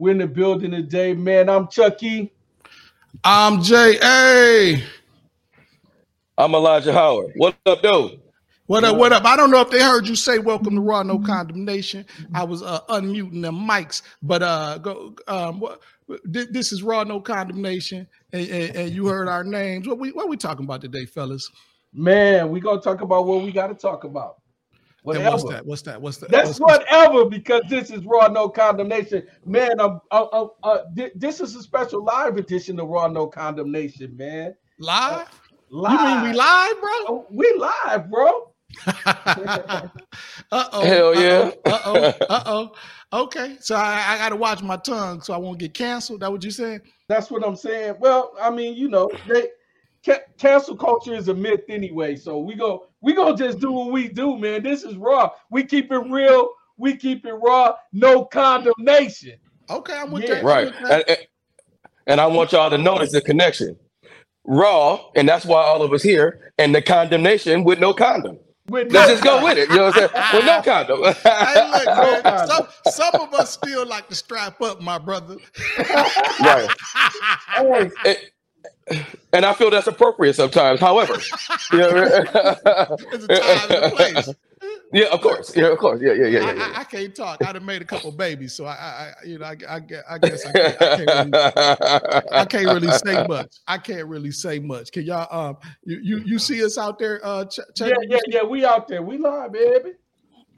We're in the building today, man. I'm Chucky. I'm J.A. I'm Elijah Howard. What up, though? What up? What up? I don't know if they heard you say "Welcome to Raw No Condemnation." I was uh, unmuting the mics, but uh, go. Um, what, this is Raw No Condemnation, and, and, and, you heard our names. What we what we talking about today, fellas? Man, we gonna talk about what we got to talk about. Whatever. What's that? What's that? What's that? That's what's whatever because this is Raw No Condemnation. Man, I'm, I'm, I'm uh, this is a special live edition of Raw No Condemnation, man. Live? Uh, live. You mean we live, bro? Oh, we live, bro. uh oh. Hell yeah. Uh oh. Uh oh. Okay. So I, I got to watch my tongue so I won't get canceled. That what you saying? That's what I'm saying. Well, I mean, you know, they ca- cancel culture is a myth anyway. So we go, we gonna just do what we do, man. This is raw. We keep it real. We keep it raw. No condemnation. Okay, I'm with yeah. that. Right. And, and I want y'all to notice the connection. Raw, and that's why all of us here, and the condemnation with no condom. With Let's no just go with it. You know what I'm saying? With no condom. hey, look, man, some, some of us still like to strap up, my brother. right. It, and I feel that's appropriate sometimes. However, you know, it's a time and a place. Yeah, of course. Yeah, of course. Yeah, yeah, yeah, yeah. yeah. I, I, can't talk. I'd have made a couple babies, so I, I you know, I, I, I guess I can't, I can't, really, I can't really say much. I can't really say much. Can y'all, um, you, you, you see us out there? Uh, ch- yeah, yeah, yeah. We out there. We live, baby.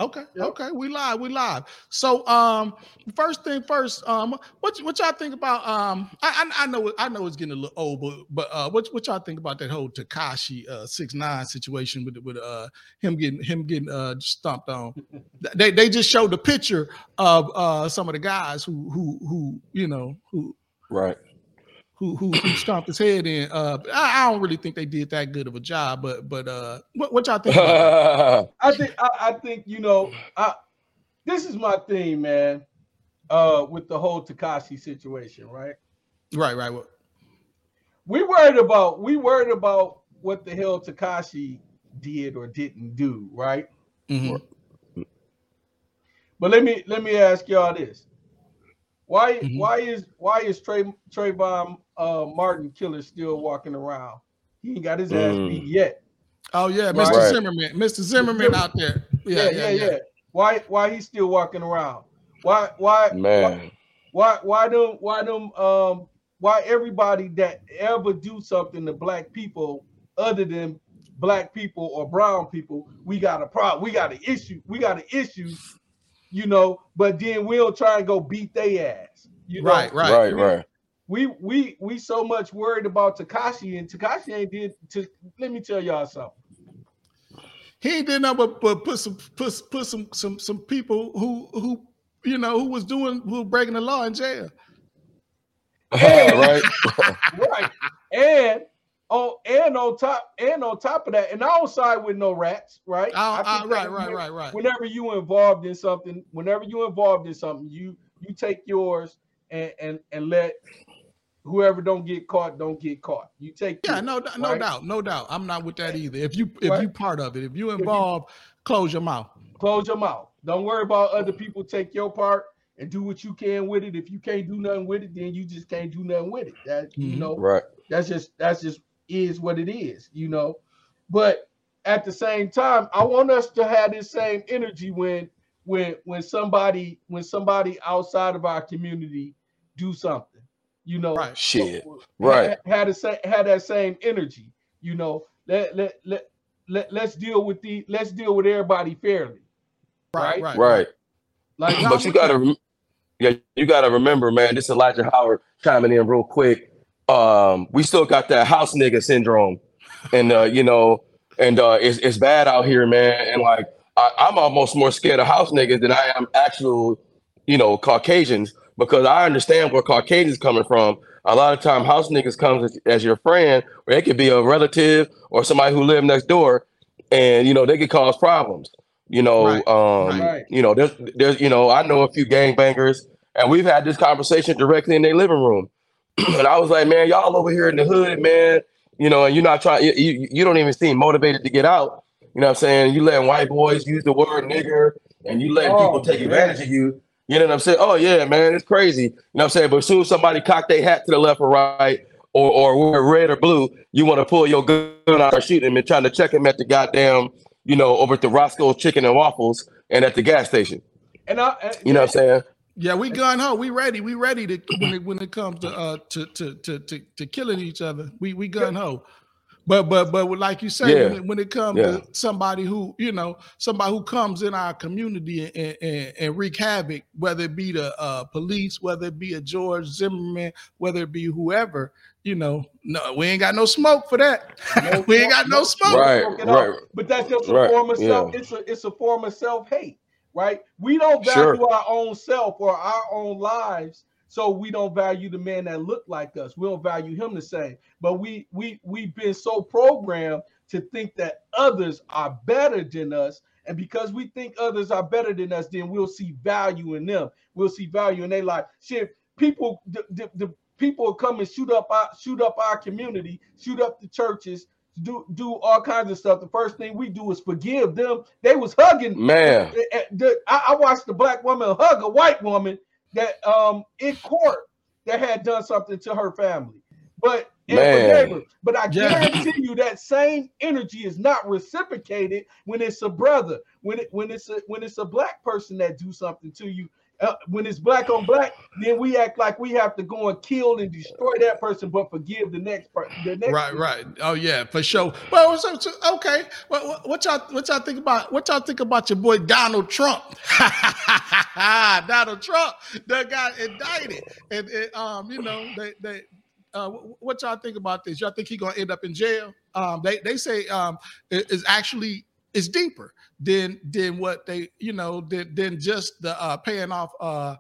Okay, yep. okay, we live, we live. So, um, first thing first, um, what what y'all think about? Um, I I, I know I know it's getting a little old, but but uh, what what y'all think about that whole Tekashi uh six nine situation with with uh him getting him getting uh stomped on? they they just showed the picture of uh some of the guys who who who you know who right who who, who stomped his head in. Uh, I, I, don't really think they did that good of a job, but but uh, what, what y'all think? I think I, I, think you know, I this is my thing, man. Uh, with the whole Tekashi situation, right? Right, right. We worried about we worried about what the hell Tekashi did or didn't do, right? Mm-hmm. But let me let me ask y'all this: Why mm-hmm. why is why is Trey Trayvon uh, Martin killer still walking around. He ain't got his ass mm. beat yet. Oh yeah, Mr. Right. Zimmerman, Mr. Zimmerman out there. Yeah, yeah, yeah, yeah. yeah. Why why he still walking around? Why why man? Why why them why them um why everybody that ever do something to black people other than black people or brown people, we got a problem. We got an issue. We got an issue, you know. But then we'll try and go beat their ass. You know? Right, right, right, right we we we so much worried about Tekashi and Tekashi ain't did to let me tell y'all something. He ain't did nothing but, but put some put, put some some some people who who you know who was doing who were breaking the law in jail. And, right, right, and on and on top and on top of that, and I don't side with no rats, right? Uh, uh, right, right, right, right. Whenever you involved in something, whenever you involved in something, you you take yours and and and let whoever don't get caught don't get caught. You take yeah, no, no right? doubt, no doubt. I'm not with that either. If you if right? you part of it, if you involved, if you, close your mouth. Close your mouth. Don't worry about other people. Take your part and do what you can with it. If you can't do nothing with it, then you just can't do nothing with it. That mm-hmm. you know, right? That's just that's just is what it is, you know. But at the same time, I want us to have this same energy when when when somebody when somebody outside of our community do something you know, right. shit, right? Had, had, had that same energy, you know. Let let let let let's deal with the let's deal with everybody fairly, right? Right. right. Like, but you gotta, yeah, you gotta remember, man. This is Elijah Howard chiming in real quick. Um, we still got that house nigga syndrome, and uh, you know, and uh, it's it's bad out here, man. And like, I, I'm almost more scared of house niggas than I am actual, you know, Caucasians because I understand where Caucasians coming from. A lot of time, house niggas comes as, as, your friend, or it could be a relative or somebody who live next door, and you know they could cause problems. You know, right. um, right. you know, there's, there's, you know, I know a few gangbangers, and we've had this conversation directly in their living room, and I was like, man, y'all over here in the hood, man, you know, and you're not trying, you, you don't even seem motivated to get out. You know what I'm saying? You letting white boys use the word nigger, and you letting oh, people take man. advantage of you You know what I'm saying? Oh yeah, man, it's crazy. You know what I'm saying? But as soon as somebody cock their hat to the left or right, or or wear red or blue, you want to pull your gun out and shoot him and trying to check him at the goddamn, you know, over at the Roscoe's Chicken and Waffles and at the gas station. And I, and, you know what I'm saying? Yeah, we gun ho. We ready. We ready to when it when it comes to uh to to to to, to killing each other. We we gun ho. But but but like you say, yeah. when, it, when, it, comes yeah. to somebody who you know somebody who comes in our community and, and, and wreak havoc, whether it be the uh, police, whether it be a George Zimmerman, whether it be whoever, you know, no, we ain't got no smoke for that. No, we ain't got no smoke. Right, right. But that's just a right. form of self. Yeah. It's a it's a form of self hate, right? We don't value sure. our own self or our own lives so we don't value the man that look like us. We don't value him the same. But we we we've been so programmed to think that others are better than us. And because we think others are better than us, then we'll see value in them. We'll see value in their life. Shit, people, the, the, the people come and shoot up our shoot up our community, shoot up the churches, do do all kinds of stuff. The first thing we do is forgive them. They was hugging. Man, eh, eh, I, I watched the black woman hug a white woman that um in court that had done something to her family. But Man. but I guarantee you that same energy is not reciprocated when it's a brother, when it when it's a when it's a black person that do something to you uh, when it's black on black, then we act like we have to go and kill and destroy that person, but forgive the next person. right, person. right. Oh yeah, for sure. Well, so, so, okay. What, what, y'all what y'all think about what y'all think about your boy Donald Trump? Donald Trump that got indicted, and, and um, you know, they they. Uh, what y'all think about this? Y'all think he gonna end up in jail? Um, they they say um, it is actually is deeper than than what they you know than, than just the uh, paying off uh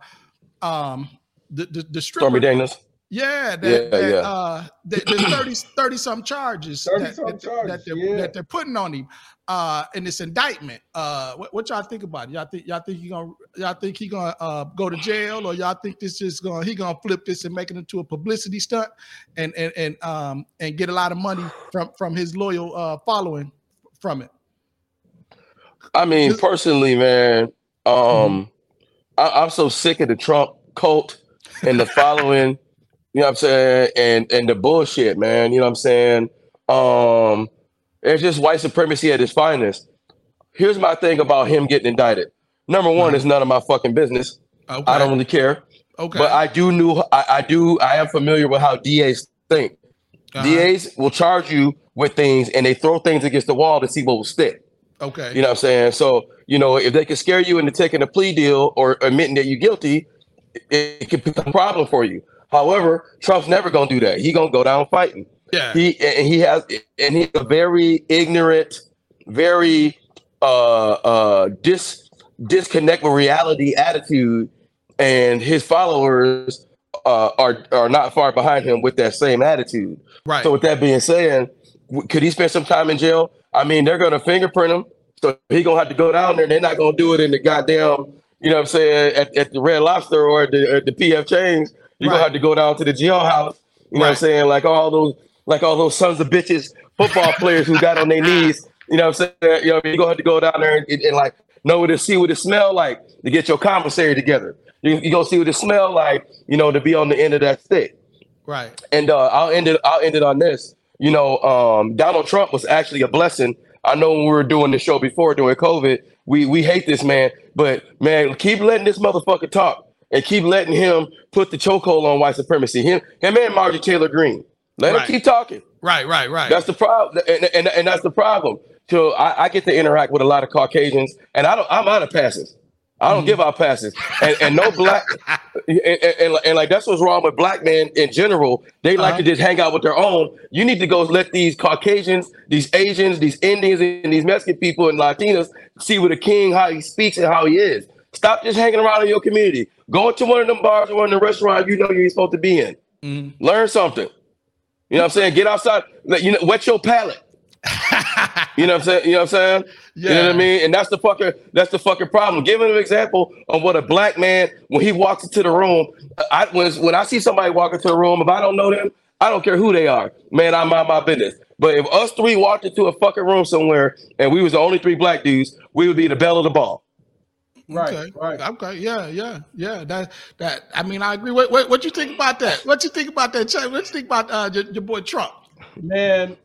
um the the, the stripper. Stormy Daniels. Yeah, that, yeah, that, yeah. Uh, that, there's 30, 30 some charges, 30 that, some that, charges that, they're, yeah. that they're putting on him uh, in this indictment. Uh, what, what, y'all think about it? Y'all think y'all think he gonna y'all think he gonna uh, go to jail, or y'all think this is gonna he gonna flip this and make it into a publicity stunt and and and um and get a lot of money from from his loyal uh, following from it? I mean, personally, man, um, mm-hmm. I, am so sick of the Trump cult and the following. you know what I'm saying? And and the bullshit, man. You know what I'm saying? Um, it's just white supremacy at its finest. Here's my thing about him getting indicted. Number one, mm-hmm. it's none of my fucking business. Okay. I don't really care. Okay. But I do knew I, I do I am familiar with how DAs think. Uh-huh. DAs will charge you with things and they throw things against the wall to see what will stick. Okay. You know what I'm saying? So, you know, if they can scare you into taking a plea deal or admitting that you're guilty, it, it could become a problem for you. However, Trump's never gonna do that. He gonna go down fighting. Yeah. He and he has and he's a very ignorant, very uh uh dis disconnect with reality attitude, and his followers uh, are are not far behind him with that same attitude. Right. So with that being said, could he spend some time in jail? I mean, they're gonna fingerprint him, so he gonna have to go down there. They're not gonna do it in the goddamn, you know what I'm saying, at, at the Red Lobster or the, at the PF Chang's. You're right. gonna have to go down to the jailhouse. You know right. what I'm saying? Like all those, like all those sons of bitches football players who got on their knees. You know what I'm saying? You know, you're gonna have to go down there and, and, and like know what to see what it smell like to get your commissary together. You, you gonna see what it smell like, you know, to be on the end of that stick. Right. And uh, I'll end it. I'll end it on this you know, um, Donald Trump was actually a blessing. I know when we were doing the show before during COVID, we we hate this man, but man, keep letting this motherfucker talk and keep letting him put the chokehold on white supremacy. Him, him, and Marjorie Taylor Greene. Let right. him keep talking. Right, right, right. That's the problem, and, and, and that's the problem. So I, I, get to interact with a lot of Caucasians, and I don't. I'm out of passes. I don't give out passes, and, and no black, and, and, and, like that's what's wrong with black men in general. They like uh-huh. to just hang out with their own. You need to go let these Caucasians, these Asians, these Indians, and these Mexican people and Latinos see what a king how he speaks and how he is. Stop just hanging around in your community. Go into one of them bars or one of the restaurants you know you're supposed to be in. mm Learn something. You know what I'm saying? Get outside. You know, wet your palate. You know what I'm saying? You know what I'm saying? Yeah. You know what I mean? And that's the fucking that's the fucking problem. Give him an example of what a black man when he walks into the room. I when when I see somebody walk into the room, if I don't know them, I don't care who they are. Man, I mind my business. But if us three walked into a fucking room somewhere and we was the only three black dudes, we would be the belle of the ball. Right, okay. right. Okay, yeah, yeah, yeah. That that I mean, I agree. What, what, what you think about that? What you think about that? What you think about uh, your, your boy Trump? Man,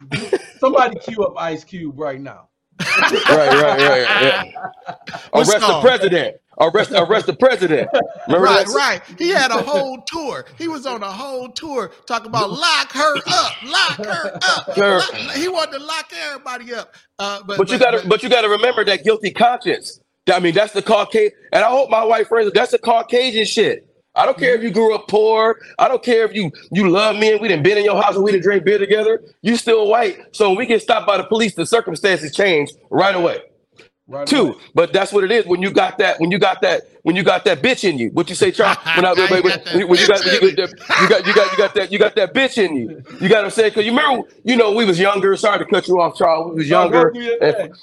somebody cue up Ice Cube right now. right, right, right. Yeah. Arrest the president. Arrest, arrest the president. Remember right, that? right. He had a whole tour. He was on a whole tour talking about lock her up, lock her up. Lock, he wanted to lock everybody up. Uh, but, but, but you got to, but you got to remember that guilty conscience. I mean, that's the Caucasian, and I hope my white friends, that's the Caucasian shit. I don't care if you grew up poor. I don't care if you you love me and we didn't been in your house and we didn't drink beer together. You still white. So when we get stopped by the police, the circumstances change right away. Right Two, away. but that's what it is when you got that when you got that when you got that bitch in you. What you say, Charles? When, I, when, when, when you got when you, got, you got you got you got that you got that bitch in you. You got to say because you remember you know we was younger. Sorry to cut you off, Charles. We was younger. And,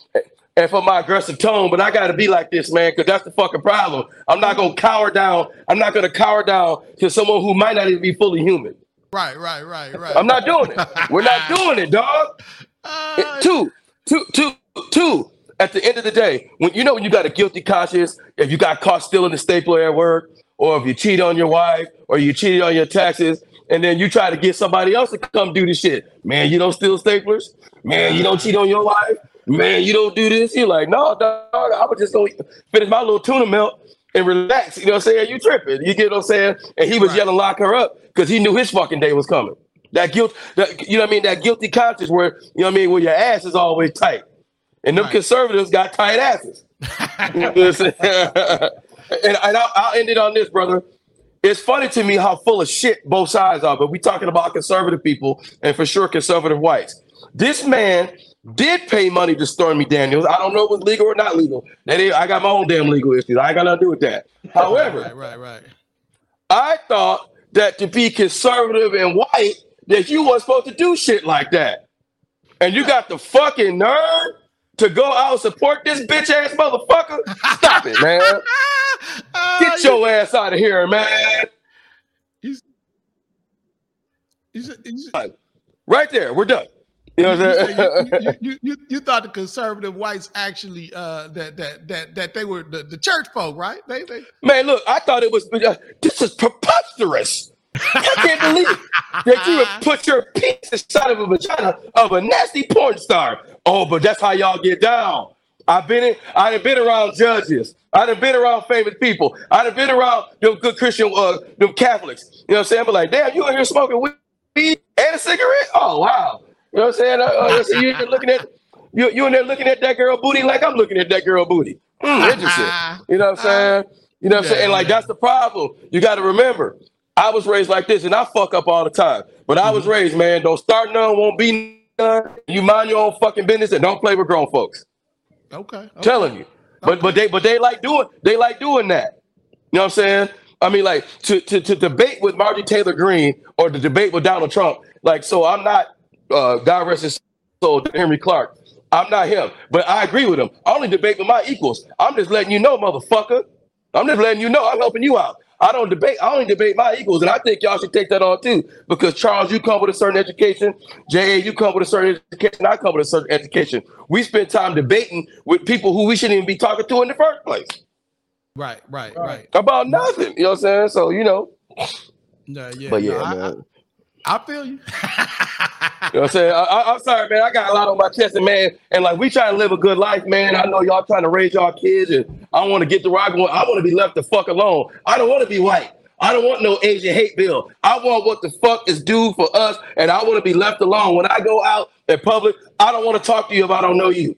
and for my aggressive tone, but I got to be like this, man, because that's the fucking problem. I'm not gonna cower down. I'm not gonna cower down to someone who might not even be fully human. Right, right, right, right. I'm not doing it. We're not doing it, dog. Uh, two, two, two, two. At the end of the day, when you know when you got a guilty conscience, if you got caught stealing the stapler at work, or if you cheat on your wife, or you cheated on your taxes, and then you try to get somebody else to come do the shit. Man, you don't steal staplers. Man, you don't cheat on your wife man, you don't do this. You're like, no, dog, I was just gonna finish my little tuna melt and relax. You know what I'm saying? You tripping. You get what I'm saying? And he was right. yelling, lock her up, because he knew his fucking day was coming. That guilt, that, you know what I mean? That guilty conscience where, you know what I mean, where your ass is always tight. And them right. conservatives got tight asses. you know and, and I'll, I'll end it on this, brother. It's funny to me how full of shit both sides are, but we talking about conservative people and for sure conservative whites. This man did pay money to Stormy Daniels. I don't know if it was legal or not legal. That is, I got my own damn legal issues. I ain't got nothing to do with that. However, right, right, right. I thought that to be conservative and white, that you weren't supposed to do shit like that. And you got the fucking nerve to go out and support this bitch ass motherfucker? Stop it, man. Uh, Get your ass out of here, man. He's, he's, he's, right there, we're done. You know what I'm saying? You, you, you, you, thought the conservative whites actually uh, that that that that they were the, the church folk, right? They, they... Man, look, I thought it was uh, this is preposterous. I can't believe that you would put your penis inside of a vagina of a nasty porn star. Oh, but that's how y'all get down. I've been in, I have been around judges. I have been around famous people. I have been around them good Christian, uh, them Catholics. You know what I'm saying? But like, damn, you in here smoking weed and a cigarette? Oh wow. You know what I'm saying? Uh, uh, so you looking at you you in there looking at that girl booty like I'm looking at that girl booty. Mm, interesting. You know what I'm saying? You know what I'm saying? And like that's the problem. You got to remember, I was raised like this, and I fuck up all the time. But I was mm-hmm. raised, man. Don't start none, won't be none. You mind your own fucking business and don't play with grown folks. Okay. okay. Telling you. But okay. but they but they like doing they like doing that. You know what I'm saying? I mean, like to to to debate with Marjorie Taylor Greene or to debate with Donald Trump. Like, so I'm not uh, God rest his soul, Henry Clark. I'm not him, but I agree with him. I only debate with my equals. I'm just letting you know, motherfucker. I'm just letting you know I'm helping you out. I don't debate. I only debate my equals, and I think y'all should take that on too. Because Charles, you come with a certain education. Ja, you come with a certain education. I come with a certain education. We spend time debating with people who we shouldn't even be talking to in the first place. Right, right, right. About nothing. You know what I'm saying? So you know. No, yeah, but yeah, no, man. I, feel you. You know what I'm saying? I, am sorry, man. I got a lot on my chest, and man, and like we trying to live a good life, man. I know y'all trying to raise y'all kids, and I want to get the rock going. I want to be left the fuck alone. I don't want to be white. I don't want no Asian hate bill. I want what the fuck is due for us, and I want to be left alone. When I go out in public, I don't want to talk to you if I don't know you.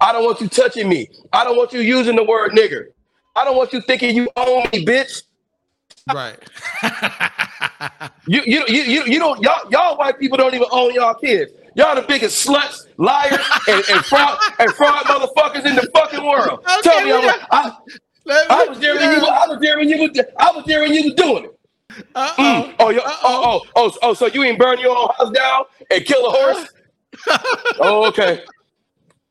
I don't want you touching me. I don't want you using the word nigger. I don't want you thinking you own me, bitch. Right. you, you you you you don't y'all y'all white people don't even own y'all kids. Y'all the biggest sluts, liars, and, and fraud and fraud motherfuckers in the fucking world. Okay, Tell me, I, I, I, was there when you were, I was there when you was I was there when you was doing it. Uh-oh. Mm. Oh, oh, oh, oh, oh, so you ain't burn your own house down and kill a horse? oh, okay.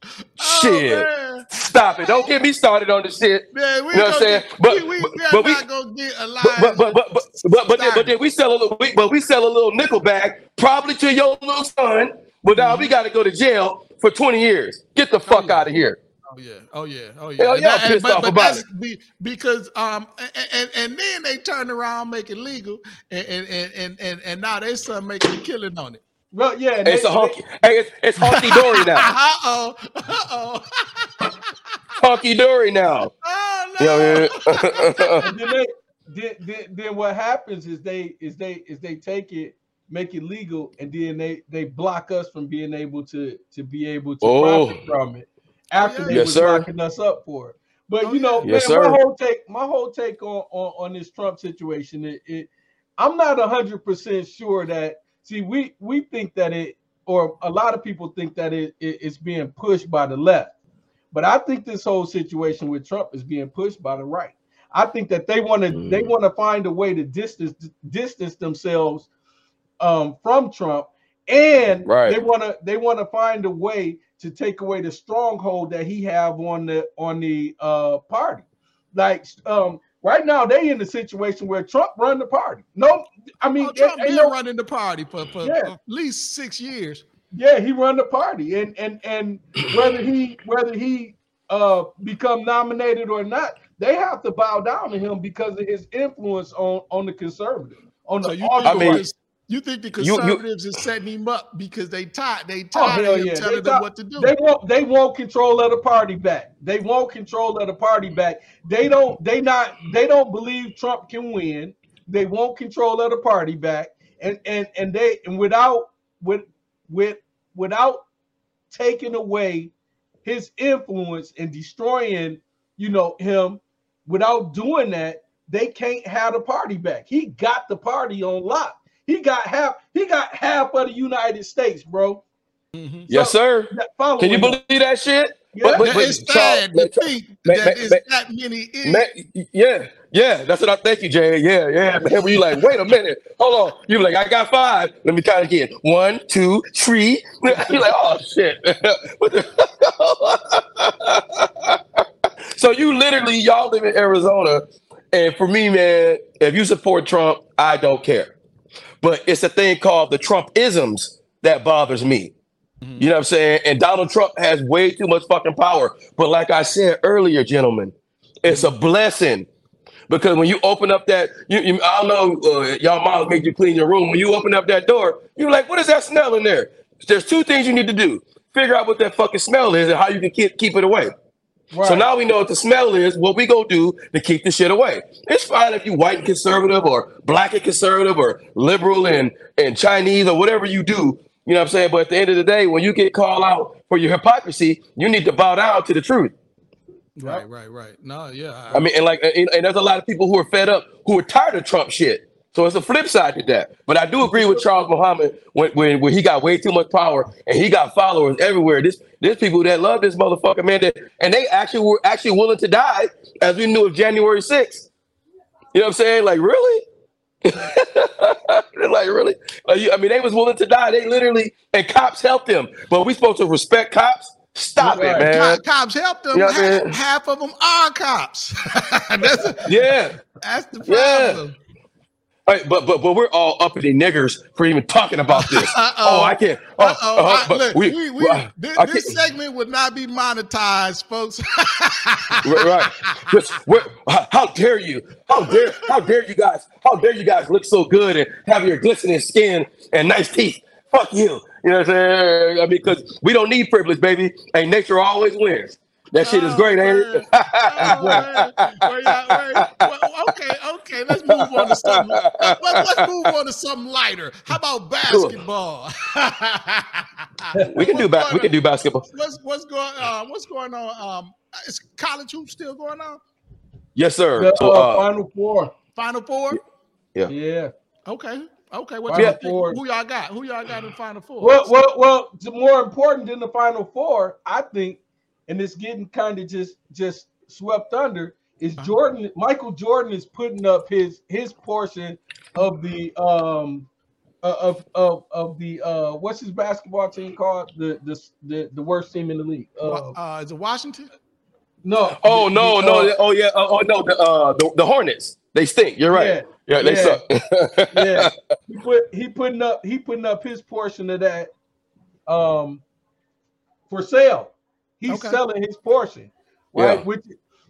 Oh, shit. Man. Stop it. Don't get me started on the shit. Man, we you know what I'm saying? Get, but, we, we, but, we, gonna get a line. But but but but but, but, then, but then we sell a little we, but we sell a little nickel bag probably to your little son. But now mm-hmm. we gotta go to jail for 20 years. Get the fuck out of here. Oh yeah, oh yeah, oh yeah. Hell yeah, pissed but, off but about it. Be, because um and, and, and then they turn around make it legal and and and and, and now they start making a killing on it. Well, yeah, it's they, a honky. They, hey, it's, it's honky dory now. uh oh, uh oh. honky dory now. Oh no. You know what I mean? then, they, then, then, then what happens is they is they is they take it make it legal, and then they they block us from being able to to be able to oh. profit from it after they yes, were locking us up for it. But oh, you know, yes, man, my whole take my whole take on on, on this Trump situation, it, it I'm not hundred percent sure that see we we think that it or a lot of people think that it, it it's being pushed by the left. But I think this whole situation with Trump is being pushed by the right. I think that they want to mm. they want to find a way to distance distance themselves um, from Trump, and right. they want to they want to find a way to take away the stronghold that he have on the on the uh, party. Like um, right now, they in the situation where Trump run the party. No, I mean oh, Trump been no, running the party for, for, yeah. for at least six years. Yeah, he run the party, and and and whether he whether he uh become nominated or not, they have to bow down to him because of his influence on on the conservative on the. So I mean, you think the conservatives you, you, are setting him up because they tired they oh, tired oh, of him yeah. telling they them what to do. They won't they won't control of the party back. They won't control of the party back. They don't they not they don't believe Trump can win. They won't control of the party back. And and and they and without with with without taking away his influence and destroying, you know, him, without doing that, they can't have the party back. He got the party on lock. He got half. He got half of the United States, bro. Mm-hmm. So, yes, sir. Can you believe that shit? Yeah. But, but, but it's sad to think that it's that many idiots. yeah, yeah, that's what I thank you, Jay. Yeah, yeah, man. When you like, wait a minute, hold on. You like, I got five. Let me count again. One, two, three. You're like, oh shit. so you literally, y'all live in Arizona, and for me, man, if you support Trump, I don't care. But it's a thing called the Trump isms that bothers me. Mm-hmm. You know what I'm saying? And Donald Trump has way too much fucking power. But like I said earlier, gentlemen, it's a blessing because when you open up that, you, you I don't know, uh, y'all mom made you clean your room. When you open up that door, you're like, what is that smell in there? There's two things you need to do: figure out what that fucking smell is and how you can keep keep it away. Right. So now we know what the smell is, what we go do to keep the shit away. It's fine if you white and conservative or black and conservative or liberal and, and Chinese or whatever you do. You know what I'm saying? But at the end of the day, when you get called out for your hypocrisy, you need to bow down to the truth. Right, right, right. No, yeah. I, I mean, and like, and, and there's a lot of people who are fed up, who are tired of Trump shit. So it's a flip side to that. But I do agree with Charles Muhammad when, when, when he got way too much power and he got followers everywhere. This there's people that love this motherfucker, man. That, and they actually were actually willing to die, as we knew of January 6th. You know what I'm saying? Like, really? like, really? Like, I mean, they was willing to die. They literally, and cops helped them. But we supposed to respect cops? Stop right. it, man. Cops helped them. You know half, half, of them are cops. that's a, yeah. That's the problem. Yeah. Right, but but but we're all uppity niggers for even talking about this. oh, I can't. Oh, uh, I, look, we, we, we uh, this, this segment would not be monetized, folks. right. Just, how dare you? How dare how dare you guys? How dare you guys look so good and have your glistening skin and nice teeth? Fuck you. You know what I'm saying? I mean, because we don't need privilege, baby. And nature always wins. That shit is great, ain't it? oh, okay, okay. Let's move on to something. Let's, let's move on to something lighter. How about basketball? we can do ba- we can do basketball. What's what's going on? Uh, what's going on? Um, is college hoops still going on? Yes, sir. The, so, uh, uh, Final Four. Final Four. Yeah. Yeah. Okay. Okay, what y'all who y'all got? Who y'all got in Final Four? Well, well, well. More important than the Final Four, I think and it's getting kind of just just swept under is. Jordan Michael Jordan is putting up his his portion of the um uh, of of of the uh what's his basketball team called the the the, the worst team in the league uh, uh is it Washington no oh no the, no uh, oh yeah oh, oh no the uh the, the Hornets they stink you're right yeah, yeah they yeah. suck yeah he put he putting up he putting up his portion of that um for sale He's okay. selling his portion, right? Yeah. Which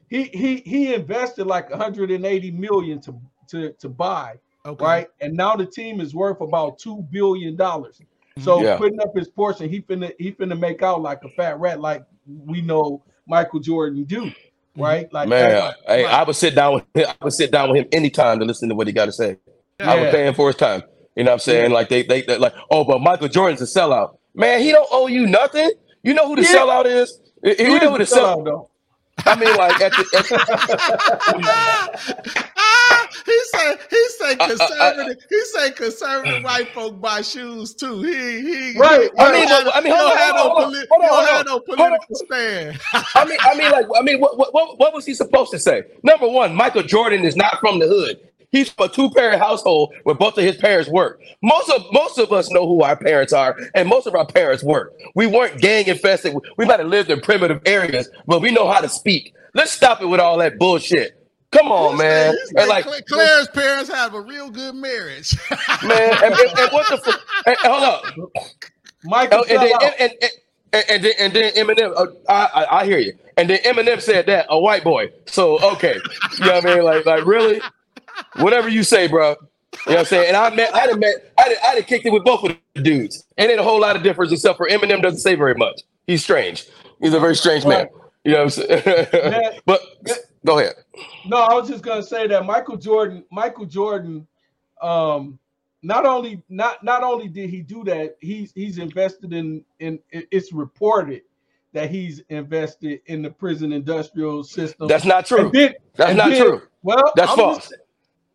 he he he invested like 180 million to to to buy, okay. right? And now the team is worth about two billion dollars. So yeah. putting up his portion, he finna he finna make out like a fat rat, like we know Michael Jordan do, mm-hmm. right? Like man, like, hey, I would sit down with him, I would sit down with him anytime to listen to what he got to say. Yeah. I would pay him for his time. You know what I'm saying? Like they, they they like, oh, but Michael Jordan's a sellout. Man, he don't owe you nothing. You know who the yeah. sellout is? You, you know who the sellout, sellout though. I mean, like at the, at the he said he said uh, uh, uh, conservative. he said conservative white folk buy shoes too. He he right. I mean, I mean, hold on, hold on, hold on, hold on, no political stand. I mean, I mean, like, I mean, what, what what was he supposed to say? Number one, Michael Jordan is not from the hood. He's from a two-parent household where both of his parents work. Most of most of us know who our parents are, and most of our parents work. We weren't gang infested. We might have lived in primitive areas, but we know how to speak. Let's stop it with all that bullshit. Come on, man. and like Claire's parents have a real good marriage. man, and, and, and what the fuck? hold up. Michael and, then, and, and, and, then, and then Eminem, uh, I, I, I hear you. And then Eminem said that a white boy. So okay, you know what I mean? Like, like really? Whatever you say, bro. You know what I'm saying? And I met, I had met, I had, I had kicked it with both of the dudes. And ain't a whole lot of difference except for Eminem doesn't say very much. He's strange. He's a very strange man. You know what I'm saying? but go ahead. No, I was just gonna say that Michael Jordan, Michael Jordan, um, not only not not only did he do that, he's he's invested in in it's reported that he's invested in the prison industrial system. That's not true. Then, that's not then, true. Well, that's I'm false. Just,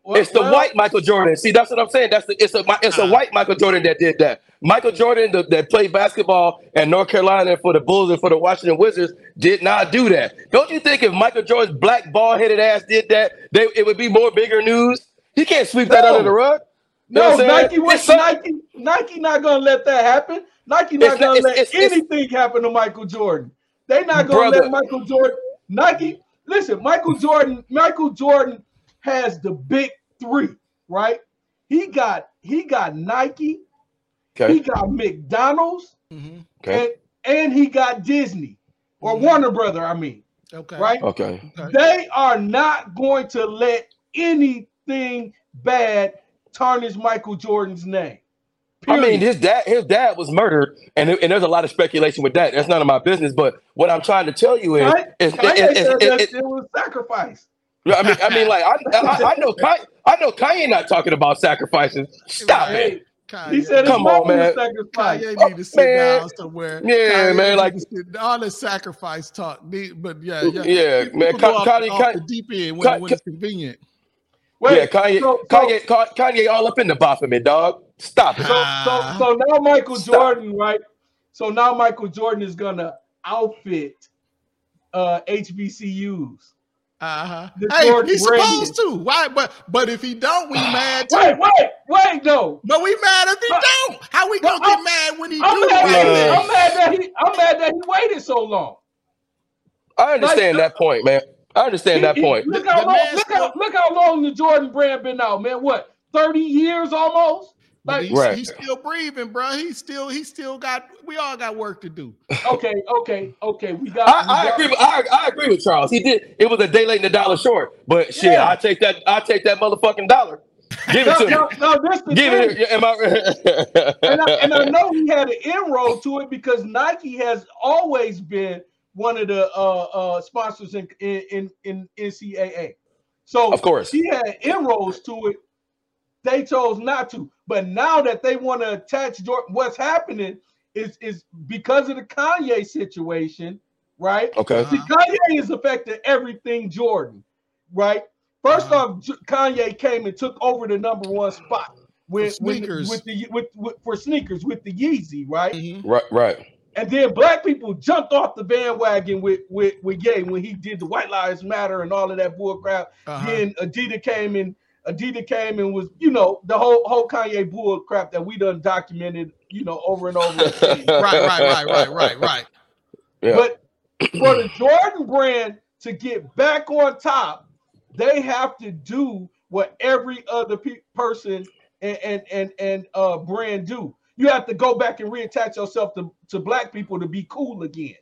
well, it's the well, white Michael Jordan. See, that's what I'm saying. That's the, it's a it's a ah. white Michael Jordan that did that. Michael Jordan the, that played basketball in North Carolina for the Bulls and for the Washington Wizards did not do that. Don't you think if Michael Jordan's black ball headed ass did that, they, it would be more bigger news? He can't sweep no. that under the rug. You no, Nike, what, Nike, Nike not gonna let that happen. Nike not it's, gonna it's, let it's, anything happen to Michael Jordan. They not gonna brother. let Michael Jordan. Nike, listen, Michael Jordan. Michael Jordan has the big three, right? He got he got Nike, okay. he got McDonald's, mm-hmm. okay. and, and he got Disney or mm-hmm. Warner Brother, I mean. Okay. Right? Okay. They are not going to let anything bad tarnish Michael Jordan's name. Period. I mean, his dad, his dad was murdered, and, and there's a lot of speculation with that. That's none of my business. But what I'm trying to tell you is, is, is, is, it was sacrifice. I mean, I mean, like I, I, I know, Kanye, I know Kanye not talking about sacrifices. Stop right. it. Kanye. He said, "Come on, man. Sacrifice. Kanye need to sit man. down somewhere." Yeah, Kanye man. Like all the sacrifice talk, but yeah, yeah, yeah man. Kanye, Kanye, off the deep end when, Kanye, when it's convenient. Wait, yeah, Kanye, so, so, Kanye, Kanye, all up in the Baphomet, dog. Stop it. So, so, so now Michael Stop. Jordan, right? So now Michael Jordan is gonna outfit uh HBCUs uh-huh. Hey, he's supposed to. Why? But but if he don't, we mad too. Wait, wait, wait, no. But we mad if he but, don't. How we gonna get mad when he I'm do? Mad, uh, I'm mad that he. I'm mad that he waited so long. I understand like, that point, man. I understand he, that he, point. Look how long. Look how look how long the Jordan brand been out, man. What? Thirty years almost. Like, he's, right. he's still breathing, bro. He's still he still got we all got work to do. Okay, okay, okay. We got. I, we I got, agree. With, I, I agree with Charles. He did. It was a day late and a dollar short, but shit, yeah. I take that. I take that motherfucking dollar. Give it to no, me. No, this the Give thing. it. Am I? and, I, and I know he had an inroad to it because Nike has always been one of the uh, uh, sponsors in, in in NCAA. So of course he had inroads to it. They chose not to. But now that they want to attach Jordan, what's happening is is because of the Kanye situation, right? Okay. See, Kanye is affecting everything Jordan, right? 1st uh-huh. off, Kanye came and took over the number one spot with sneakers with, with the with, with, for sneakers with the Yeezy, right? Mm-hmm. Right, right. And then black people jumped off the bandwagon with with with Ye when he did the White Lives Matter and all of that bull crap. Uh-huh. Then Adidas came and Adidas came and was, you know, the whole whole Kanye bull crap that we done documented, you know, over and over. right, right, right, right, right, right. Yeah. But for the Jordan brand to get back on top, they have to do what every other pe- person and and and, and uh, brand do. You have to go back and reattach yourself to, to black people to be cool again,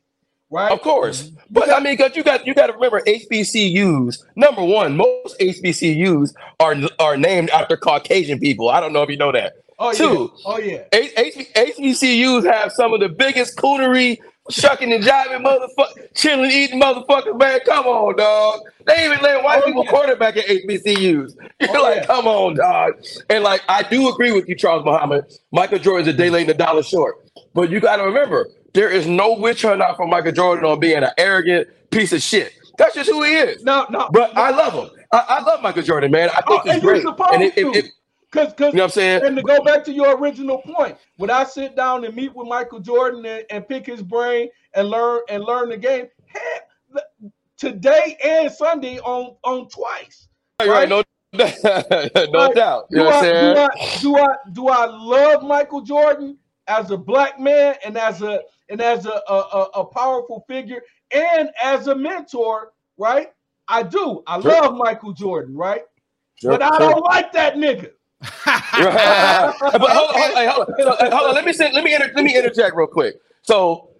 right? Of course, mm-hmm. but I mean, because you got you got to remember HBCUs. Number one, most HBCUs are are named after Caucasian people. I don't know if you know that. Oh Two, yeah. Oh yeah. H- H- HBCUs have some of the biggest coonery, shucking and jiving motherfuckers, chilling, eating motherfuckers. Man, come on, dog. They even let white Oh, people yeah. quarterback at HBCUs. You're Oh, like, yeah. come on, dog. And like, I do agree with you, Charles Muhammad. Michael Jordan's a day late and a dollar short. But you got to remember, there is no witch hunt out for Michael Jordan on being an arrogant piece of shit. That's just who he is. No, no. But I love him. I, I love Michael Jordan, man. I think Oh, he's great. supposed And it, it, to. it- Cause, cause, you know what I'm saying? and to go back to your original point, when I sit down and meet with Michael Jordan and, and pick his brain and learn and learn the game, today and Sunday on on twice. Right, no, no Like, doubt. You Do know what I, do saying? I do I do I love Michael Jordan as a black man and as a and as a a, a, powerful figure and as a mentor, right? I do. I Sure. love Michael Jordan, right? Sure, but I sure. don't like that nigga. Right. but hold on, hold on, hold on, hold on, hold on. Let me say, let me inter- let me interject real quick. So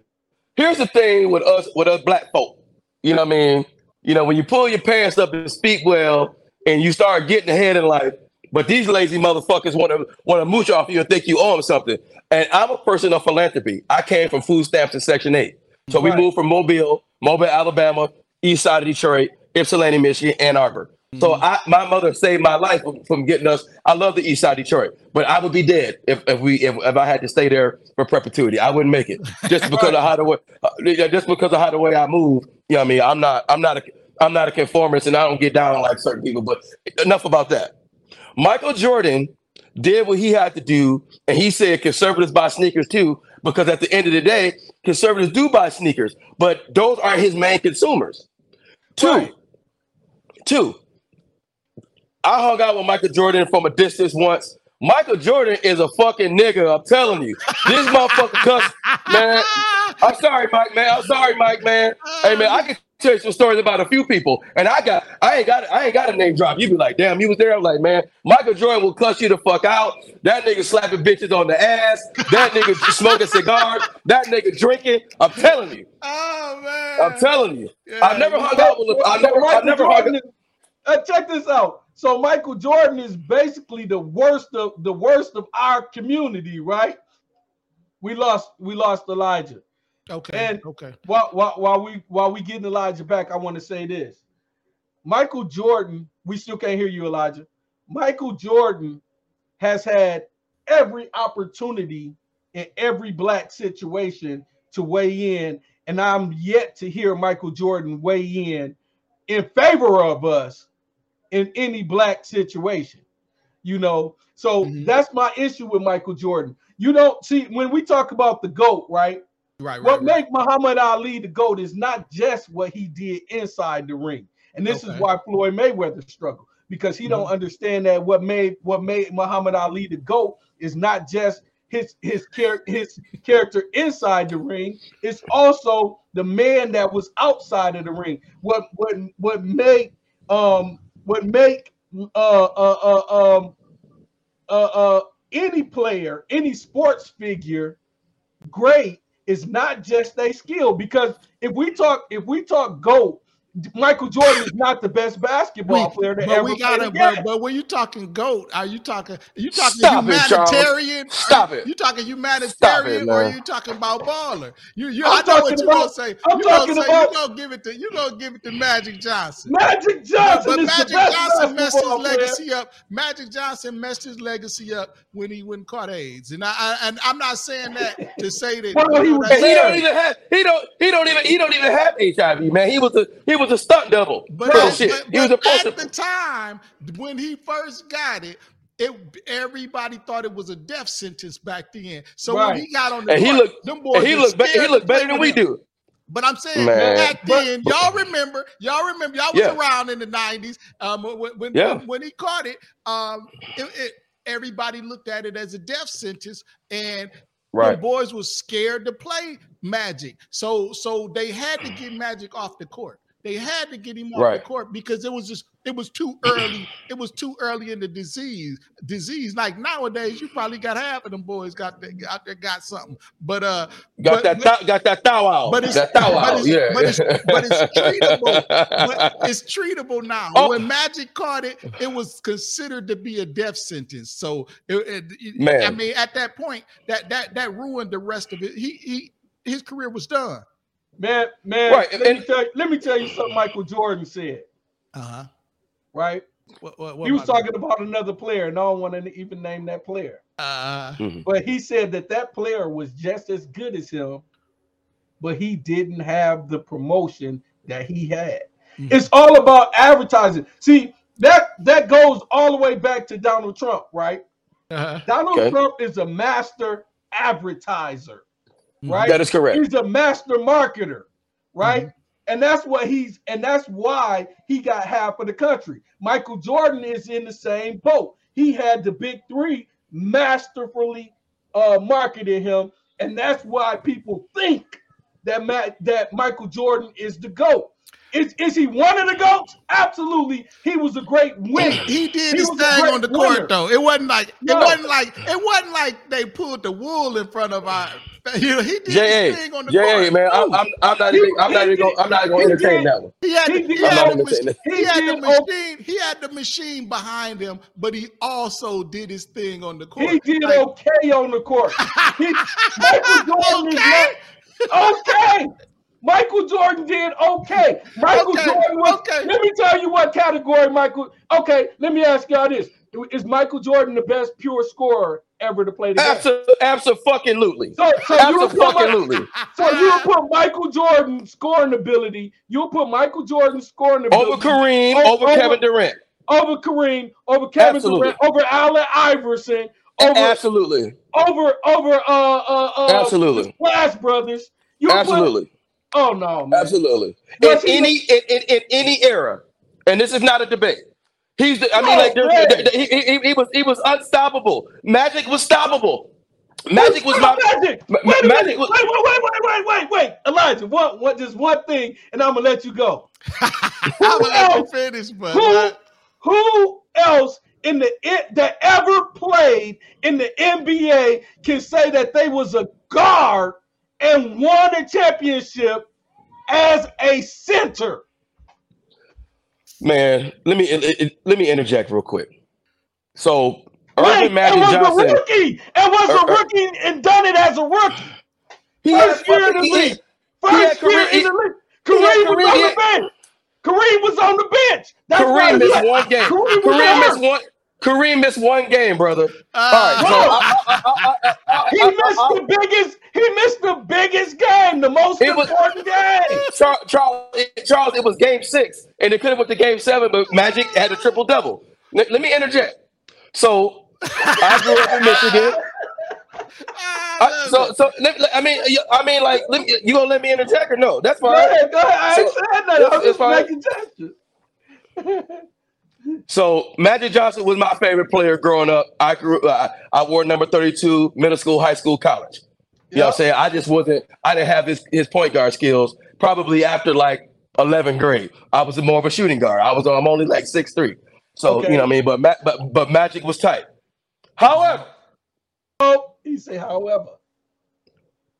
here's the thing with us with us black folk. You know what I mean? You know, when you pull your pants up and speak well, and you start getting ahead in life, but these lazy motherfuckers want to want to mooch off you and think you owe them something. And I'm a person of philanthropy. I came from food stamps in Section Eight, so we moved from Mobile, Mobile, Alabama, east side of Detroit, Ypsilanti, Michigan, Ann Arbor. So I, my mother saved my life from, getting us. I love the East Side of Detroit, but I would be dead if, if we if, if I had to stay there for perpetuity. I wouldn't make it just because of how the way uh, just because of how the way I move. You know what I mean? I'm not I'm not a I'm not a conformist and I don't get down like certain people. But enough about that. Michael Jordan did what he had to do, and he said conservatives buy sneakers too, because at the end of the day, conservatives do buy sneakers, but those aren't his main consumers. Two, Right. two. I hung out with Michael Jordan from a distance once. Michael Jordan is a fucking nigga. I'm telling you, this motherfucker cuss, man. I'm sorry, Mike, man. I'm sorry, Mike, man. Hey, man, I can tell you some stories about a few people, and I got, I ain't got, I ain't got a name drop. You'd be like, damn, you was there. I'm like, man, Michael Jordan will cuss you the fuck out. That nigga slapping bitches on the ass. That nigga smoking cigars. That nigga drinking. I'm telling you. Oh man. I'm telling you. Yeah, I never hung out with. I never, I never hung is- uh, check this out. So Michael Jordan is basically the worst of the worst of our community, right? We lost we lost Elijah. Okay. And- okay. While, while, while we while we getting Elijah back, I want to say this. Michael Jordan, we still can't hear you, Elijah. Michael Jordan has had every opportunity in every black situation to weigh in, and I'm yet to hear Michael Jordan weigh in in favor of us in any black situation. You know, so Mhm. that's my issue with Michael Jordan. You don't see when we talk about the GOAT, right? Right. Right. What right. make Muhammad Ali the GOAT is not just what he did inside the ring. And this Okay. is why Floyd Mayweather struggled because he don't understand that what made what made Muhammad Ali the GOAT is not just his his character his character inside the ring, it's also the man that was outside of the ring. What what what make um what make uh uh uh um uh uh any player, any sports figure great is not just a skill because if we talk if we talk GOAT, Michael Jordan is not the best basketball We- player to but ever we play gotta. the game. But, but when you talking goat, are you talking? Are you talking Stop it, Charles. humanitarian? Stop it. You talking Stop humanitarian, it, or are man. you talking about baller? You, you. I'm I know what talking you gonna say. I'm you gonna talking say about- you gonna give it to you gonna give it to Magic Johnson. Magic Johnson but is Magic the best Johnson messed his basketball player. legacy up. Magic Johnson messed his legacy up when he went caught AIDS, and I, I and I'm not saying that to say that. Well, he you know, was that's- And he don't even have he don't he don't even he don't even have HIV, man. He was a he was a stunt double. But, for at- shit. but- he was a but poster. at the time when he first got it, it everybody thought it was a death sentence back then. So when he got on the And he looked- them boys and he looked be- he looked better than we do. But I'm saying Man. back then, y'all remember, y'all remember, y'all was Yeah. around in the '90s um, when when, Yeah. when, when he caught it. Um, it, it everybody looked at it as a death sentence, and Right. the boys was scared to play Magic. So so they had to get Magic off the court. They had to get him off right. the court because it was just it was too early. it was too early in the disease. Disease like nowadays, you probably got half of them boys got out there got something. But uh, got but, that th- got that thou out. But it's that thou but it's, yeah. But it's, but it's treatable. but it's treatable now. Oh. When Magic caught it, it was considered to be a death sentence. So it, it, Man. I mean, at that point, that that that ruined the rest of it. He he his career was done. Man, man, right. let, and, me tell you, let me tell you something Michael Jordan said. Uh-huh. Right? What, what, what he was talking about another player, and I don't want to even name that player. Uh, mm-hmm. But he said that that player was just as good as him, but he didn't have the promotion that he had. Mm-hmm. It's all about advertising. See, that that goes all the way back to Donald Trump, right? Uh-huh. Donald okay. Trump is a master advertiser. Mm-hmm. right? That is correct. He's a master marketer, right? Mm-hmm. And that's what he's and that's why he got half of the country. Michael Jordan is in the same boat. He had the big three masterfully uh marketing him, and that's why people think that Matt, that Michael Jordan is the GOAT. Is, is he one of the goats? Absolutely. He was a great winner. He, he did he his thing on the winner. court though. It wasn't like no. it wasn't like it wasn't like they pulled the wool in front of our you know, he did J- his thing on the J- court. man, I'm, I'm, I'm, not even I'm not even going I'm not going to entertain that one. He had, he, he had, the, he had the machine. He had the machine behind him, but he also did his thing on the court. He did like, okay on the court. He, Michael Jordan okay. is not okay. Michael Jordan did okay. Michael okay, Jordan was. Okay. Let me tell you what category Michael. Okay, let me ask y'all this: Is Michael Jordan the best pure scorer ever to play the game? Absolutely. So, so absolutely. so you put Michael Jordan scoring ability. You'll put Michael Jordan scoring ability over Kareem, over, over Kevin Durant, over Kareem, over Kevin absolutely. Durant, over Allen Iverson. Over, absolutely. Over over uh uh, uh absolutely Splash Brothers. You absolutely. Put, Oh no, man. absolutely. in any in, in, in, any era, and this is not a debate. He's the, I mean, like there, there, there, he, he, he, was he was unstoppable. Magic was stoppable. Magic was not magic. Wait, ma- magic was, wait, wait, wait, wait, wait, wait, wait, Elijah. What, what? Just one thing, and I'm gonna let you go. I'm gonna let you finish, but who, who else in the that ever played in the NBA can say that they was a guard and won a championship as a center. Man, let me let me interject real quick. So Earvin Magic was Johnson, a rookie. It was a rookie and done it as a rookie. He First year in the league. First year in the league. Kareem was on the bench. Kareem was on the bench. That's Kareem missed one game. Kareem missed one. Kareem missed one game, brother. Uh, All right, so he missed the biggest. He missed the biggest game, the most was, important game. Charles, Charles, Charles, it was game six, and it could have went to game seven, but Magic had a triple double. Let, let me interject. So I grew up in Michigan. I, so, so I mean, I mean, like, me, you gonna let me interject or no? That's fine. Go ahead, go ahead. I so, said that. I was just making gestures. So Magic Johnson was my favorite player growing up. I grew uh, I wore number 32 middle school, high school, college. You know what I'm saying? I just wasn't I didn't have his, his point guard skills probably after like 11th grade. I was more of a shooting guard. I was I'm only like six three. So, okay. you know what I mean? But but but Magic was tight. However, oh, he say however.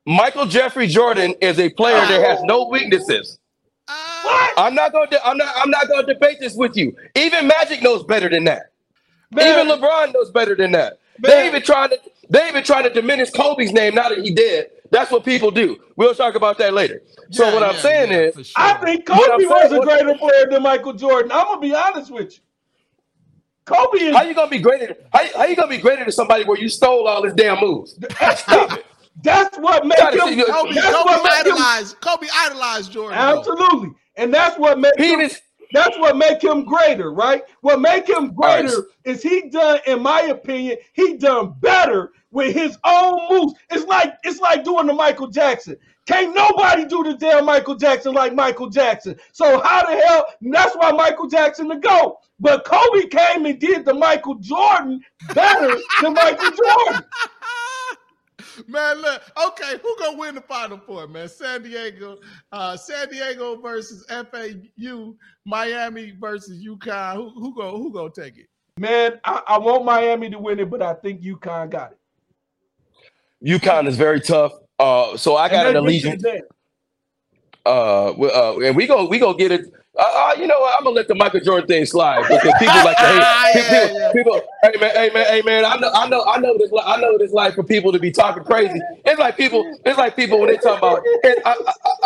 Michael Jeffrey Jordan is a player oh. that has no weaknesses. What? I'm not going to. I'm not. I'm not going to debate this with you. Even Magic knows better than that. Man. Even LeBron knows better than that. Man. They even trying to. They even trying to diminish Kobe's name now that he did. That's what people do. We'll talk about that later. So yeah, what I'm saying yeah, is, sure. I think Kobe was a greater player than Michael Jordan. I'm gonna be honest with you. Kobe is. How you gonna be greater? How, how you gonna be greater than somebody where you stole all his damn moves? Stop it. That's what made him. Kobe, Kobe, Kobe idolized. Him, Kobe idolized Jordan. Absolutely. Though. And that's what makes him, that's what make him greater, right? What make him greater right. is he done, in my opinion, he done better with his own moves. It's like it's like doing the Michael Jackson. Can't nobody do the damn Michael Jackson like Michael Jackson. So how the hell? That's why Michael Jackson to go. But Kobe came and did the Michael Jordan better than Michael Jordan. man, look, okay, who gonna win the final four, man? San Diego, uh, San Diego versus FAU, Miami versus UConn. Who who go who gonna take it? Man, I, I want Miami to win it, but I think UConn got it. UConn is very tough. Uh, so I got an allegiance. Uh, uh, and we go we go get it uh, uh, you know what? I'm gonna let the Michael Jordan thing slide because people like to hate. yeah, people, yeah. people, hey man, hey man, hey man. I know, I know, I know this. I know this like for people to be talking crazy. It's like people. It's like people when they talk about. I, I,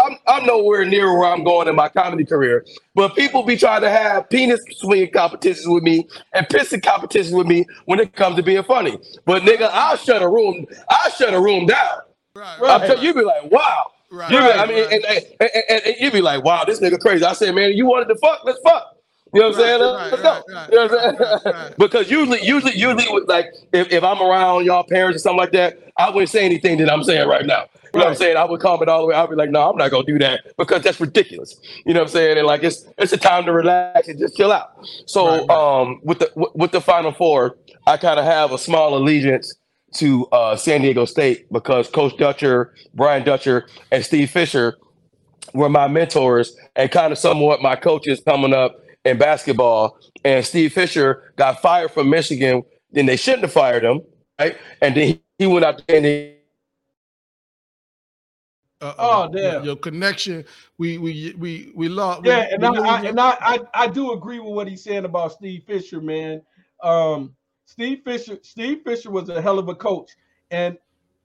I'm, I'm nowhere near where I'm going in my comedy career, but people be trying to have penis swinging competitions with me and pissing competitions with me when it comes to being funny. But nigga, I'll shut a room. I'll shut a room down. Right, right, I'm right. you be like, wow. Right. You I mean, and, and, and, and, you'd be like, wow, this nigga crazy. I said, man, you wanted to fuck, let's fuck. You know what I'm saying? Let's go. You know what I'm saying? because usually, usually, usually, like if, if I'm around y'all parents or something like that, I wouldn't say anything that I'm saying right now. You know what I'm saying? I would calm it all the way. I'd be like, no, I'm not gonna do that because that's ridiculous. You know what I'm saying? And like it's it's a time to relax and just chill out. So right, right. um with the with the final four, I kind of have a small allegiance to uh, San Diego State because Coach Dutcher, Brian Dutcher, and Steve Fisher were my mentors and kind of somewhat my coaches coming up in basketball. And Steve Fisher got fired from Michigan, then they shouldn't have fired him, right? And then he, went out there and he oh damn! Your connection, we we we we lost. Yeah, we, and, we I, I, and I, I I do agree with what he's saying about Steve Fisher, man. Um, Steve Fisher, Steve Fisher was a hell of a coach. And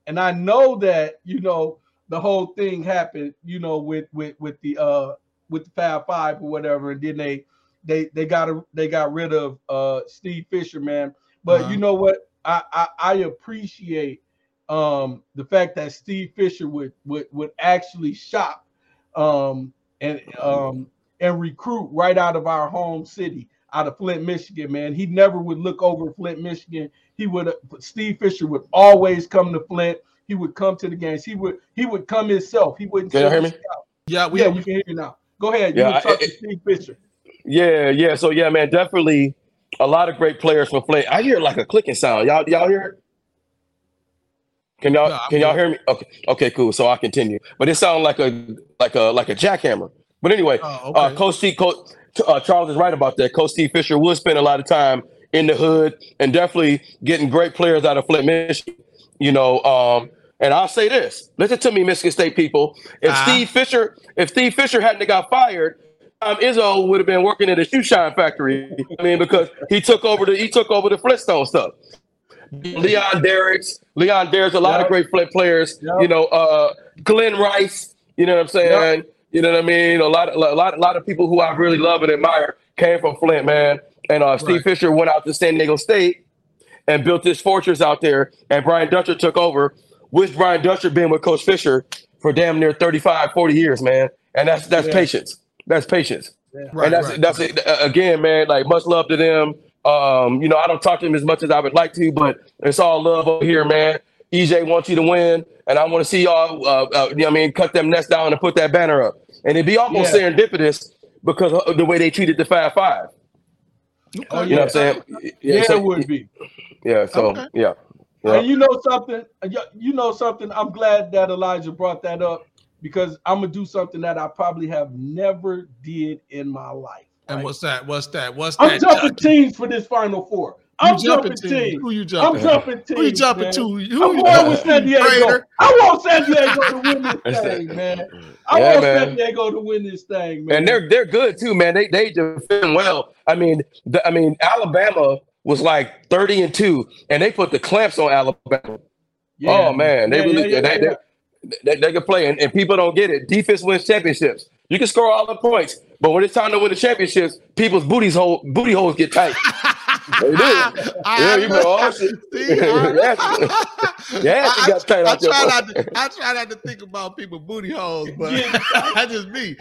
and I know that, you know, the whole thing happened, you know, with with with the uh with the Fab Five or whatever, and then they they they got a, they got rid of uh Steve Fisher, man. But uh-huh. you know what? I, I I appreciate um the fact that Steve Fisher would would would actually shop um and um and recruit right out of our home city out of Flint, Michigan, man. He never would look over Flint, Michigan. He would Steve Fisher would always come to Flint. He would come to the games. He would he would come himself. He wouldn't. Can you hear me? Yeah, we, yeah, we can hear you now. Go ahead. You yeah, talk I, to Steve Fisher. Yeah, yeah. So yeah, man, definitely a lot of great players from Flint. I hear like a clicking sound. Y'all, y'all hear it? Can y'all no, can y'all hear me? Okay, okay, cool. So I'll continue. But it sounds like a like a like a jackhammer. But anyway, oh, uh, okay. uh, Coach T, Coach uh, Charles is right about that. Coach Steve Fisher would spend a lot of time in the hood and definitely getting great players out of Flint, Michigan. You know, um, and I'll say this: listen to me, Michigan State people. If uh-huh. Steve Fisher, if Steve Fisher hadn't got fired, um, Izzo would have been working at a shoe shine factory. I mean, because he took over the he took over the Flintstone stuff. Leon Derricks, Leon Derricks, a lot yep. of great Flint players. Yep. You know, uh, Glen Rice. You know what I'm saying? Yep. You know what I mean? A lot, of, a lot, a lot of people who I really love and admire came from Flint, man. And uh, Steve right. Fisher went out to San Diego State and built this fortress out there. And Brian Dutcher took over. Which Brian Dutcher been with Coach Fisher for damn near 35, 40 years, man. And that's that's yeah. patience. That's patience. Yeah. Right, and that's right, that's right. it. Again, man. Like much love to them. Um, you know, I don't talk to them as much as I would like to, but it's all love over here, man. EJ wants you to win, and I want to see y'all. Uh, uh, you know, I mean, cut them nets down and put that banner up, and it'd be almost yeah. serendipitous because of the way they treated the Fab Five. Oh, you know what I'm saying? Yeah, yeah so, it would be. Yeah. So okay. yeah. yeah. And you know something? You know something? I'm glad that Elijah brought that up because I'm gonna do something that I probably have never did in my life. Right? And what's that? What's that? What's I'm that? I'm jumping teams for this Final Four. I'm jumping, jumping team. Who you jumping? I'm jumping team. Who you jumping man. to? Who I'm going with San Diego. I want San Diego to win this thing, man. I yeah, want man. San Diego to win this thing, man. And they're they're good too, man. They they defend well. I mean, the, I mean, Alabama was like 30 and 2, and they put the clamps on Alabama. Yeah. Oh man, they yeah, really yeah, they, they, they, they, can play, and, and people don't get it. Defense wins championships. You can score all the points, but when it's time to win the championships, people's booties hole booty holes get tight. They do. yeah, you been awesome. yeah, I, got tight I, out I try not to, I try not to think about people booty holes, but that's just me.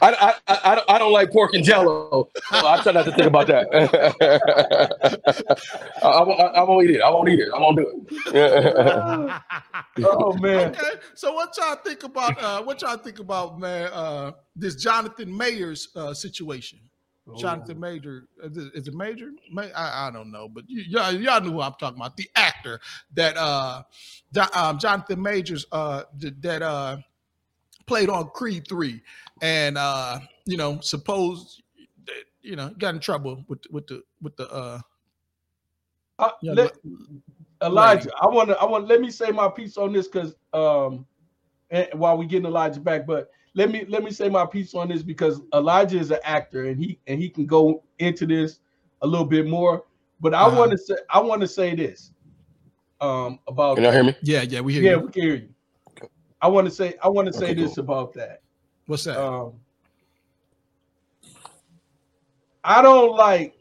I, I, I, don't, I don't like pork and jello. So I try not to think about that. I, I, I, won't eat it. I won't eat it. I won't do it. oh man. Okay. So what y'all think about uh, what y'all think about man uh, this Jonathan Mayers uh, situation? Jonathan Major. Is it Major? I, I don't know, but y'all, y'all know who I'm talking about. The actor that uh, um, Jonathan Majors uh, that uh, played on Creed three, and uh, you know, suppose that, you know got in trouble with with the with the uh, uh let, Elijah. I want to I want let me say my piece on this because um, and while we getting Elijah back, but let me let me say my piece on this because Elijah is an actor and he and he can go into this a little bit more. But I uh-huh. want to say I want to say this um about Can you hear me? Yeah, yeah, we hear yeah, you. we can hear you. I want to say I want to say okay, this about that. What's that? Um I don't like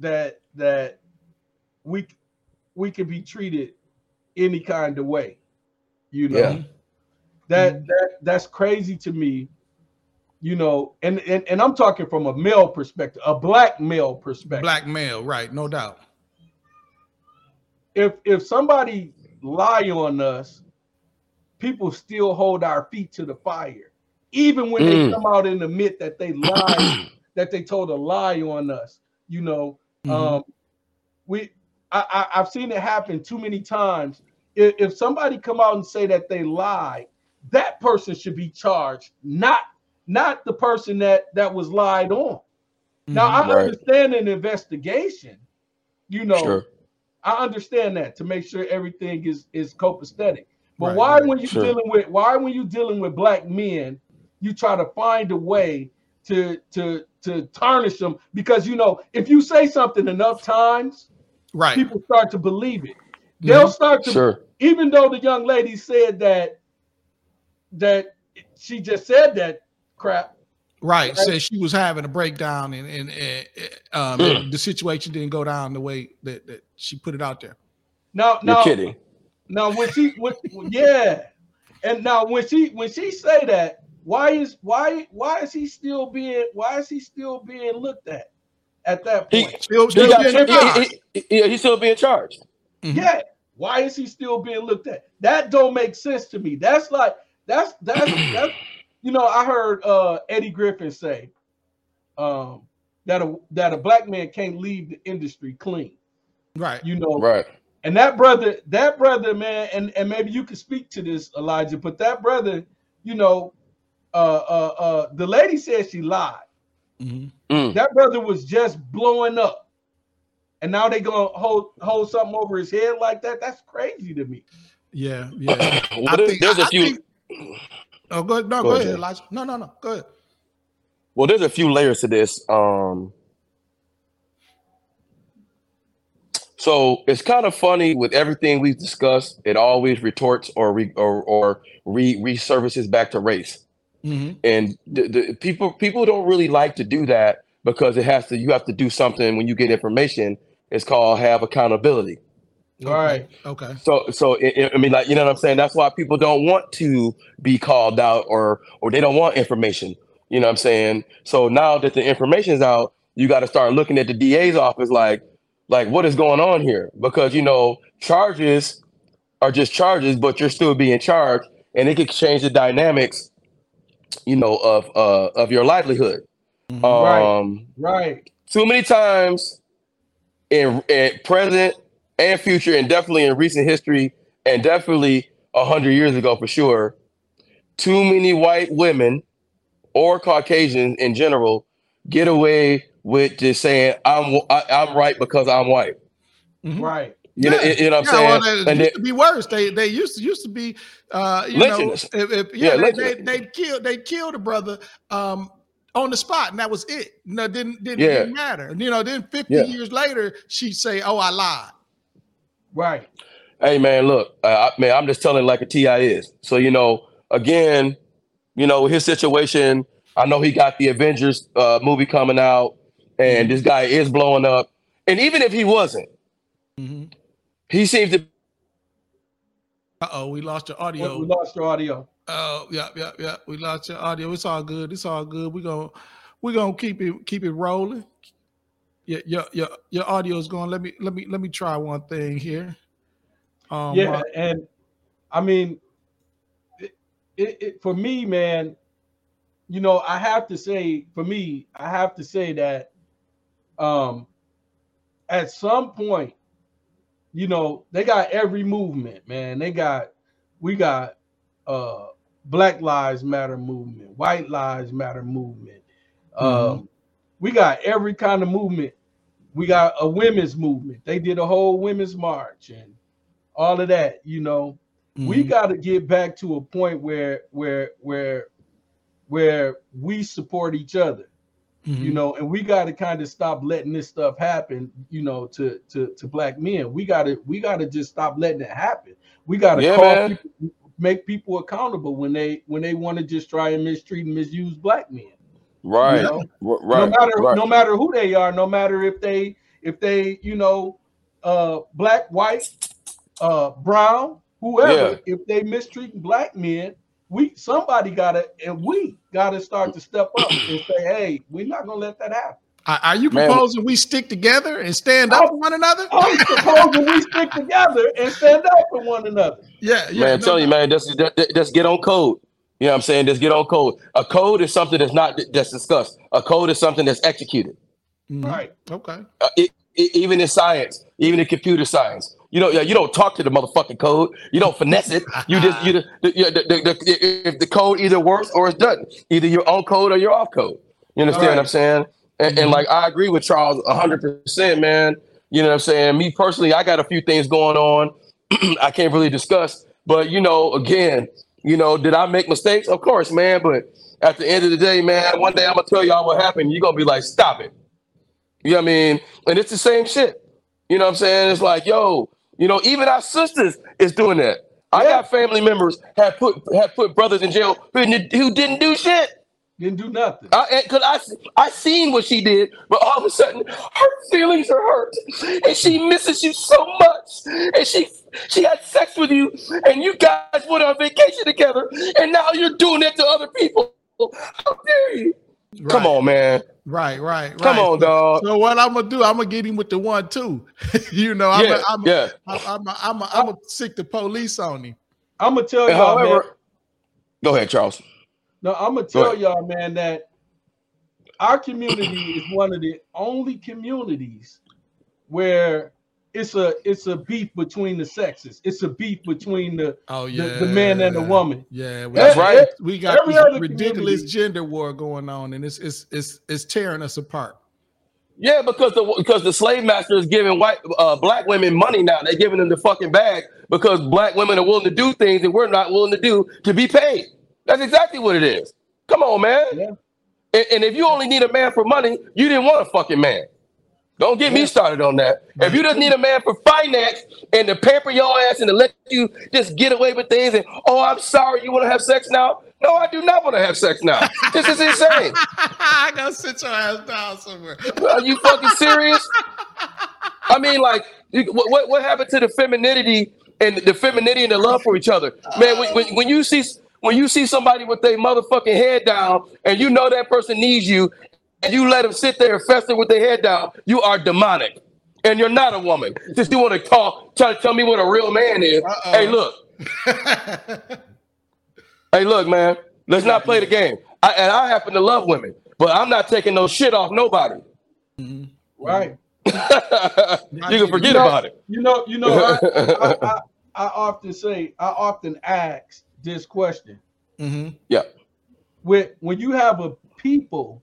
that that we we can be treated any kind of way. You know. Yeah that mm-hmm. that that's crazy to me. You know, and, and and I'm talking from a male perspective, a black male perspective. Black male, right? No doubt. If if somebody lie on us, people still hold our feet to the fire, even when mm. they come out and admit that they lied, that they told a lie on us. You know, mm-hmm. um, we I, I have seen it happen too many times. If, if somebody come out and say that they lied, that person should be charged, not not the person that that was lied on. Mm-hmm, now I right. understand an investigation, you know. Sure. I understand that to make sure everything is is copacetic. But right, why right, when you're sure. dealing with why when you dealing with black men, you try to find a way to to to tarnish them because you know if you say something enough times, right, people start to believe it. They'll mm-hmm. start to sure. even though the young lady said that that she just said that crap. Right. right? Said she was having a breakdown and, and, and um, mm. the situation didn't go down the way that, that she put it out there. No, no. You're kidding. Now, when she, when, yeah, and now when she when she say that, why is why why is he still being why is he still being looked at at that point? He, still, still he being he, he, he, he's still being charged. Mm-hmm. Yeah. Why is he still being looked at? That don't make sense to me. That's like that's that's that's you know, I heard uh Eddie Griffin say um that a that a black man can't leave the industry clean. Right. You know, right. And that brother, that brother, man, and, and maybe you could speak to this, Elijah, but that brother, you know, uh uh uh the lady said she lied. Mm-hmm. Mm. That brother was just blowing up. And now they gonna hold hold something over his head like that. That's crazy to me. Yeah, yeah. well, think, there's a few think, Oh, go ahead. No, go, go ahead, ahead, Elijah. No, no, no. Go ahead. Well, there's a few layers to this. Um, so it's kind of funny with everything we've discussed. It always retorts or re, or or re resurfaces back to race, mm-hmm. and the, the people people don't really like to do that because it has to. You have to do something when you get information. It's called have accountability. All right. Okay. So, so it, I mean, like you know what I'm saying. That's why people don't want to be called out, or or they don't want information. You know what I'm saying. So now that the information is out, you got to start looking at the DA's office, like, like what is going on here? Because you know charges are just charges, but you're still being charged, and it could change the dynamics, you know, of uh of your livelihood. Mm-hmm. Um, right. Right. Too many times in, in present and future, and definitely in recent history, and definitely a hundred years ago for sure. Too many white women or Caucasians in general get away with just saying I'm I, am i am right because I'm white. Mm-hmm. Right. You, yeah. know, you know what I'm yeah, saying? Well, and used to be worse. They they used to used to be uh you know if, if yeah, yeah they, they, they killed they killed a brother um on the spot and that was it. No, didn't didn't, yeah. didn't matter. You know, then 50 yeah. years later she'd say, Oh, I lied. Right. Hey man, look, uh, man, I'm just telling like a Ti is. So you know, again, you know his situation. I know he got the Avengers uh, movie coming out, and mm-hmm. this guy is blowing up. And even if he wasn't, mm-hmm. he seems to. Uh oh, we lost your audio. We lost your audio. Oh yeah, yeah, yeah. We lost your audio. It's all good. It's all good. We gonna we gonna keep it keep it rolling your your your, your audio is going. Let me let me let me try one thing here. Um, yeah, uh, and I mean, it, it, it, for me, man, you know, I have to say, for me, I have to say that um at some point, you know, they got every movement, man. They got we got uh Black Lives Matter movement, White Lives Matter movement. Mm-hmm. Um, we got every kind of movement. We got a women's movement. They did a whole women's march and all of that. You know, mm-hmm. we got to get back to a point where where where where we support each other. Mm-hmm. You know, and we got to kind of stop letting this stuff happen. You know, to to to black men, we got to we got to just stop letting it happen. We got to yeah, call people, make people accountable when they when they want to just try and mistreat and misuse black men. Right. You know? Right. No matter right. no matter who they are, no matter if they if they, you know, uh black, white, uh brown, whoever, yeah. if they mistreat black men, we somebody gotta and we gotta start to step up and say, hey, we're not gonna let that happen. Are you proposing Man. we stick together and stand up I'm, for one another? I'm proposing we stick together and stand up for one another. Yeah, yeah. Man, I'm no, telling no. you, man, just, just, just get on code. You know what I'm saying? Just get on code. A code is something that's not just discussed. A code is something that's executed. Mm-hmm. Right. Okay. Uh, it, it, even in science, even in computer science, you know, you don't talk to the motherfucking code. You don't finesse it. You just you the, the, the, the, if the code either works or it doesn't. Either you're on code or you're off code. You understand right. what I'm saying? And, mm-hmm. and like I agree with Charles 100, percent man. You know what I'm saying? Me personally, I got a few things going on. I can't really discuss, but you know, again, you know, did I make mistakes? Of course, man. But at the end of the day, man, one day I'm gonna tell y'all what happened. You're gonna be like, stop it. You know what I mean? And it's the same shit. You know what I'm saying? It's like, yo, you know, even our sisters is doing that. I got family members have put have put brothers in jail who, who didn't do shit. Didn't do nothing. Because I, I, I seen what she did, but all of a sudden her feelings are hurt, and she misses you so much, and she she had sex with you, and you guys went on vacation together, and now you're doing it to other people. How dare you? Right. Come on, man. Right, right, right. Come on, dog. So what I'm gonna do? I'm gonna get him with the one too. you know, I'm yeah, a, I'm yeah. A, I'm a, I'm a, I'm gonna sic the police on him. I'm gonna tell you, however. Go ahead, Charles. No, I'm gonna tell y'all, man, that our community is one of the only communities where it's a it's a beef between the sexes. It's a beef between the oh yeah the, the man and the woman. Yeah, that's right. We got this ridiculous gender war going on, and it's it's it's it's tearing us apart. Yeah, because the because the slave master is giving white uh, black women money now. They're giving them the fucking bag because black women are willing to do things that we're not willing to do to be paid. That's exactly what it is. Come on, man. Yeah. And, and, if you only need a man for money, you didn't want a fucking man. Don't get yeah. me started on that. If you just need a man for finance and to pamper your ass and to let you just get away with things and oh, I'm sorry, you want to have sex now? No, I do not want to have sex now. this is insane. I gotta sit your ass down somewhere. Are you fucking serious? I mean, like, what what happened to the femininity and the femininity and the love for each other? Man, when, when, when you see when you see somebody with their motherfucking head down and you know that person needs you and you let them sit there and fester with their head down, you are demonic. And you're not a woman. Just you want to talk, try to tell me what a real man is. Uh-oh. Hey, look. hey, look, man. Let's not play the game. I, and I happen to love women, but I'm not taking no shit off nobody. Mm-hmm. Right. you can forget you know, about it. You know, you know, I, I, I, I often say, I often ask this question. Mm-hmm. Yeah. With when you have a people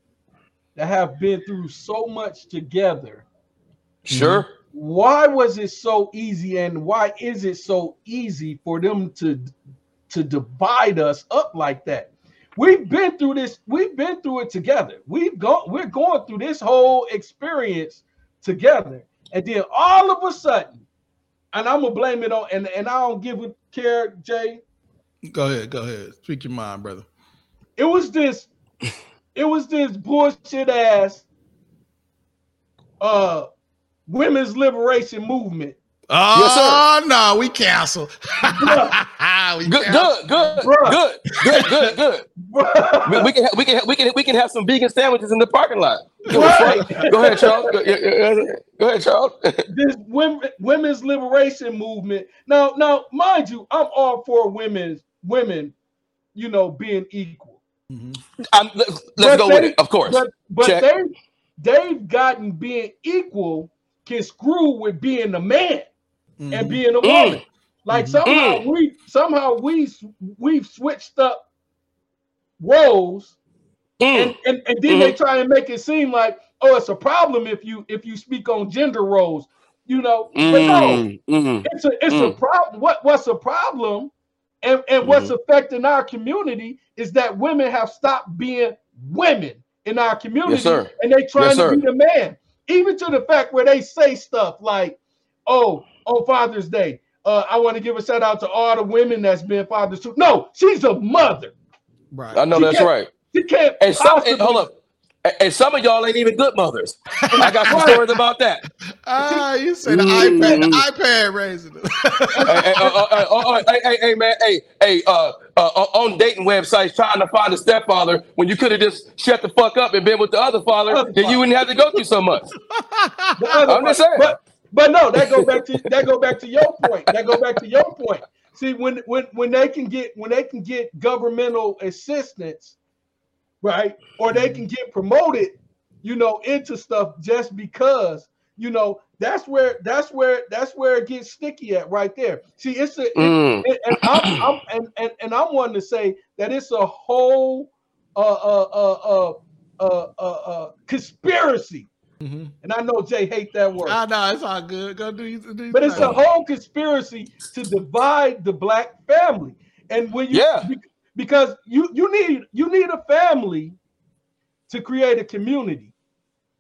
that have been through so much together. Sure. Why was it so easy and why is it so easy for them to to divide us up like that? We've been through this, we've been through it together. We've gone, we're going through this whole experience together. And then all of a sudden, and I'm gonna blame it on, and, and I don't give a care, Jay. Go ahead, go ahead. Speak your mind, brother. It was this, it was this bullshit ass uh women's liberation movement. Oh yes, no, we cancel. we good, cancel. good, good, good, good, good, good, we, we, can ha- we can ha- we can we can have some vegan sandwiches in the parking lot. Go ahead, Charles. Go, go ahead, Charles. this women, women's liberation movement. Now, now, mind you, I'm all for women's women, you know, being equal. Mm-hmm. let's, let's go they, with it. Of course, but, but they they've gotten being equal can screw with being a man mm-hmm. and being a woman. Mm. Like mm-hmm. somehow mm. we somehow we we've switched up roles, mm. and, and, and then they mm-hmm. try and make it seem like oh it's a problem if you if you speak on gender roles, you know. But no, mm-hmm. it's a it's a mm. problem. What what's a problem? And, and what's affecting our community is that women have stopped being women in our community yes, and they trying yes, to be the man. Even to the fact where they say stuff like, oh, on Father's Day, uh, I want to give a shout out to all the women that's been fathers too. No, she's a mother. Right. I know she that's right. She can't. And some, and, hold up. And some of y'all ain't even good mothers. I got some stories about that. Ah, uh, you said the mm. iPad, the iPad raising. hey, hey, uh, hey, hey, hey, man, hey, hey, uh, uh, on dating websites trying to find a stepfather when you could have just shut the fuck up and been with the other father, then you wouldn't have to go through so much. I'm just saying. But, but no, that go back to that go back to your point. That go back to your point. See, when when when they can get when they can get governmental assistance, right, or they can get promoted, you know, into stuff just because, you know, that's where that's where that's where it gets sticky at right there. See, it's a mm. it, and I'm, I'm and, and and I'm wanting to say that it's a whole uh uh uh uh uh, uh, uh conspiracy Mm-hmm. And I know Jay hate that word. I know it's all good. Go do, do But it's a whole conspiracy to divide the black family. And when you yeah. Because you you need you need a family to create a community.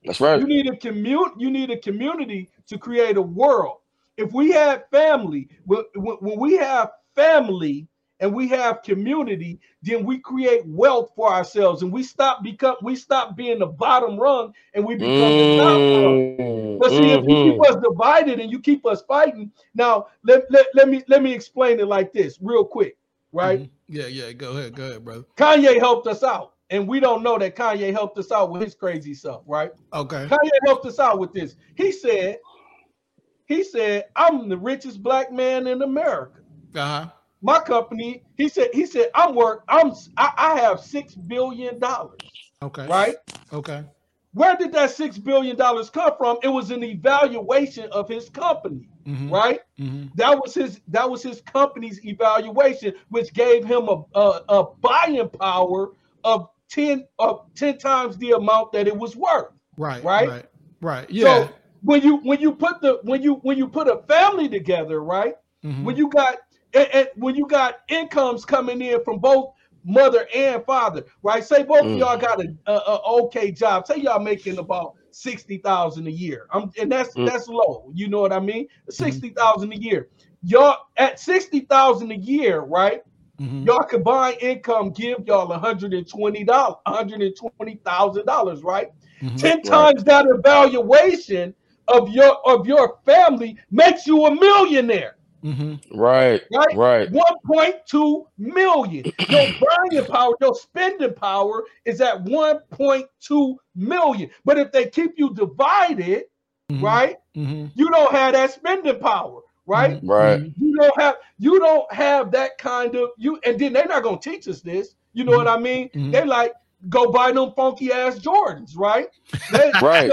That's right. You need a commute. You need a community to create a world. If we have family, when, when we have family and we have community, then we create wealth for ourselves and we stop become we stop being the bottom rung and we become mm, the top rung. Mm, but see, mm-hmm. if you keep mm-hmm. us divided and you keep us fighting, now let, let, let me let me explain it like this real quick, right? Mm-hmm. Yeah, yeah, go ahead, go ahead, brother. Kanye helped us out. And we don't know that Kanye helped us out with his crazy stuff, right? Okay. Kanye helped us out with this. He said, he said, I'm the richest black man in America. Uh-huh my company, he said, he said, I'm work, I'm I, I have six billion dollars. Okay. Right? Okay. Where did that six billion dollars come from? It was an evaluation of his company, mm-hmm. right? Mm-hmm. That was his that was his company's evaluation, which gave him a, a, a buying power of 10 of 10 times the amount that it was worth. Right. Right. Right. Right. Yeah. So when you when you put the when you when you put a family together, right? Mm-hmm. When you got and, and when you got incomes coming in from both mother and father, right? Say both mm. of y'all got a, a, a, okay job. Say y'all making about sixty thousand a year. I'm, and that's mm. that's low. You know what I mean? Mm-hmm. Sixty thousand a year. Y'all at sixty thousand a year, right? Mm-hmm. Y'all combined income give y'all one hundred and twenty dollars, one hundred and twenty thousand dollars, right? Mm-hmm. Ten right. times that evaluation of your of your family makes you a millionaire. Mm-hmm. Right, right, right. 1.2 million. Your buying power, your spending power is at 1.2 million. But if they keep you divided, mm-hmm. right, mm-hmm. you don't have that spending power, right? Mm-hmm. Right. You don't have you don't have that kind of you. And then they're not gonna teach us this. You know what I mean? Mm-hmm. They like go buy them funky ass Jordans, right? They, right.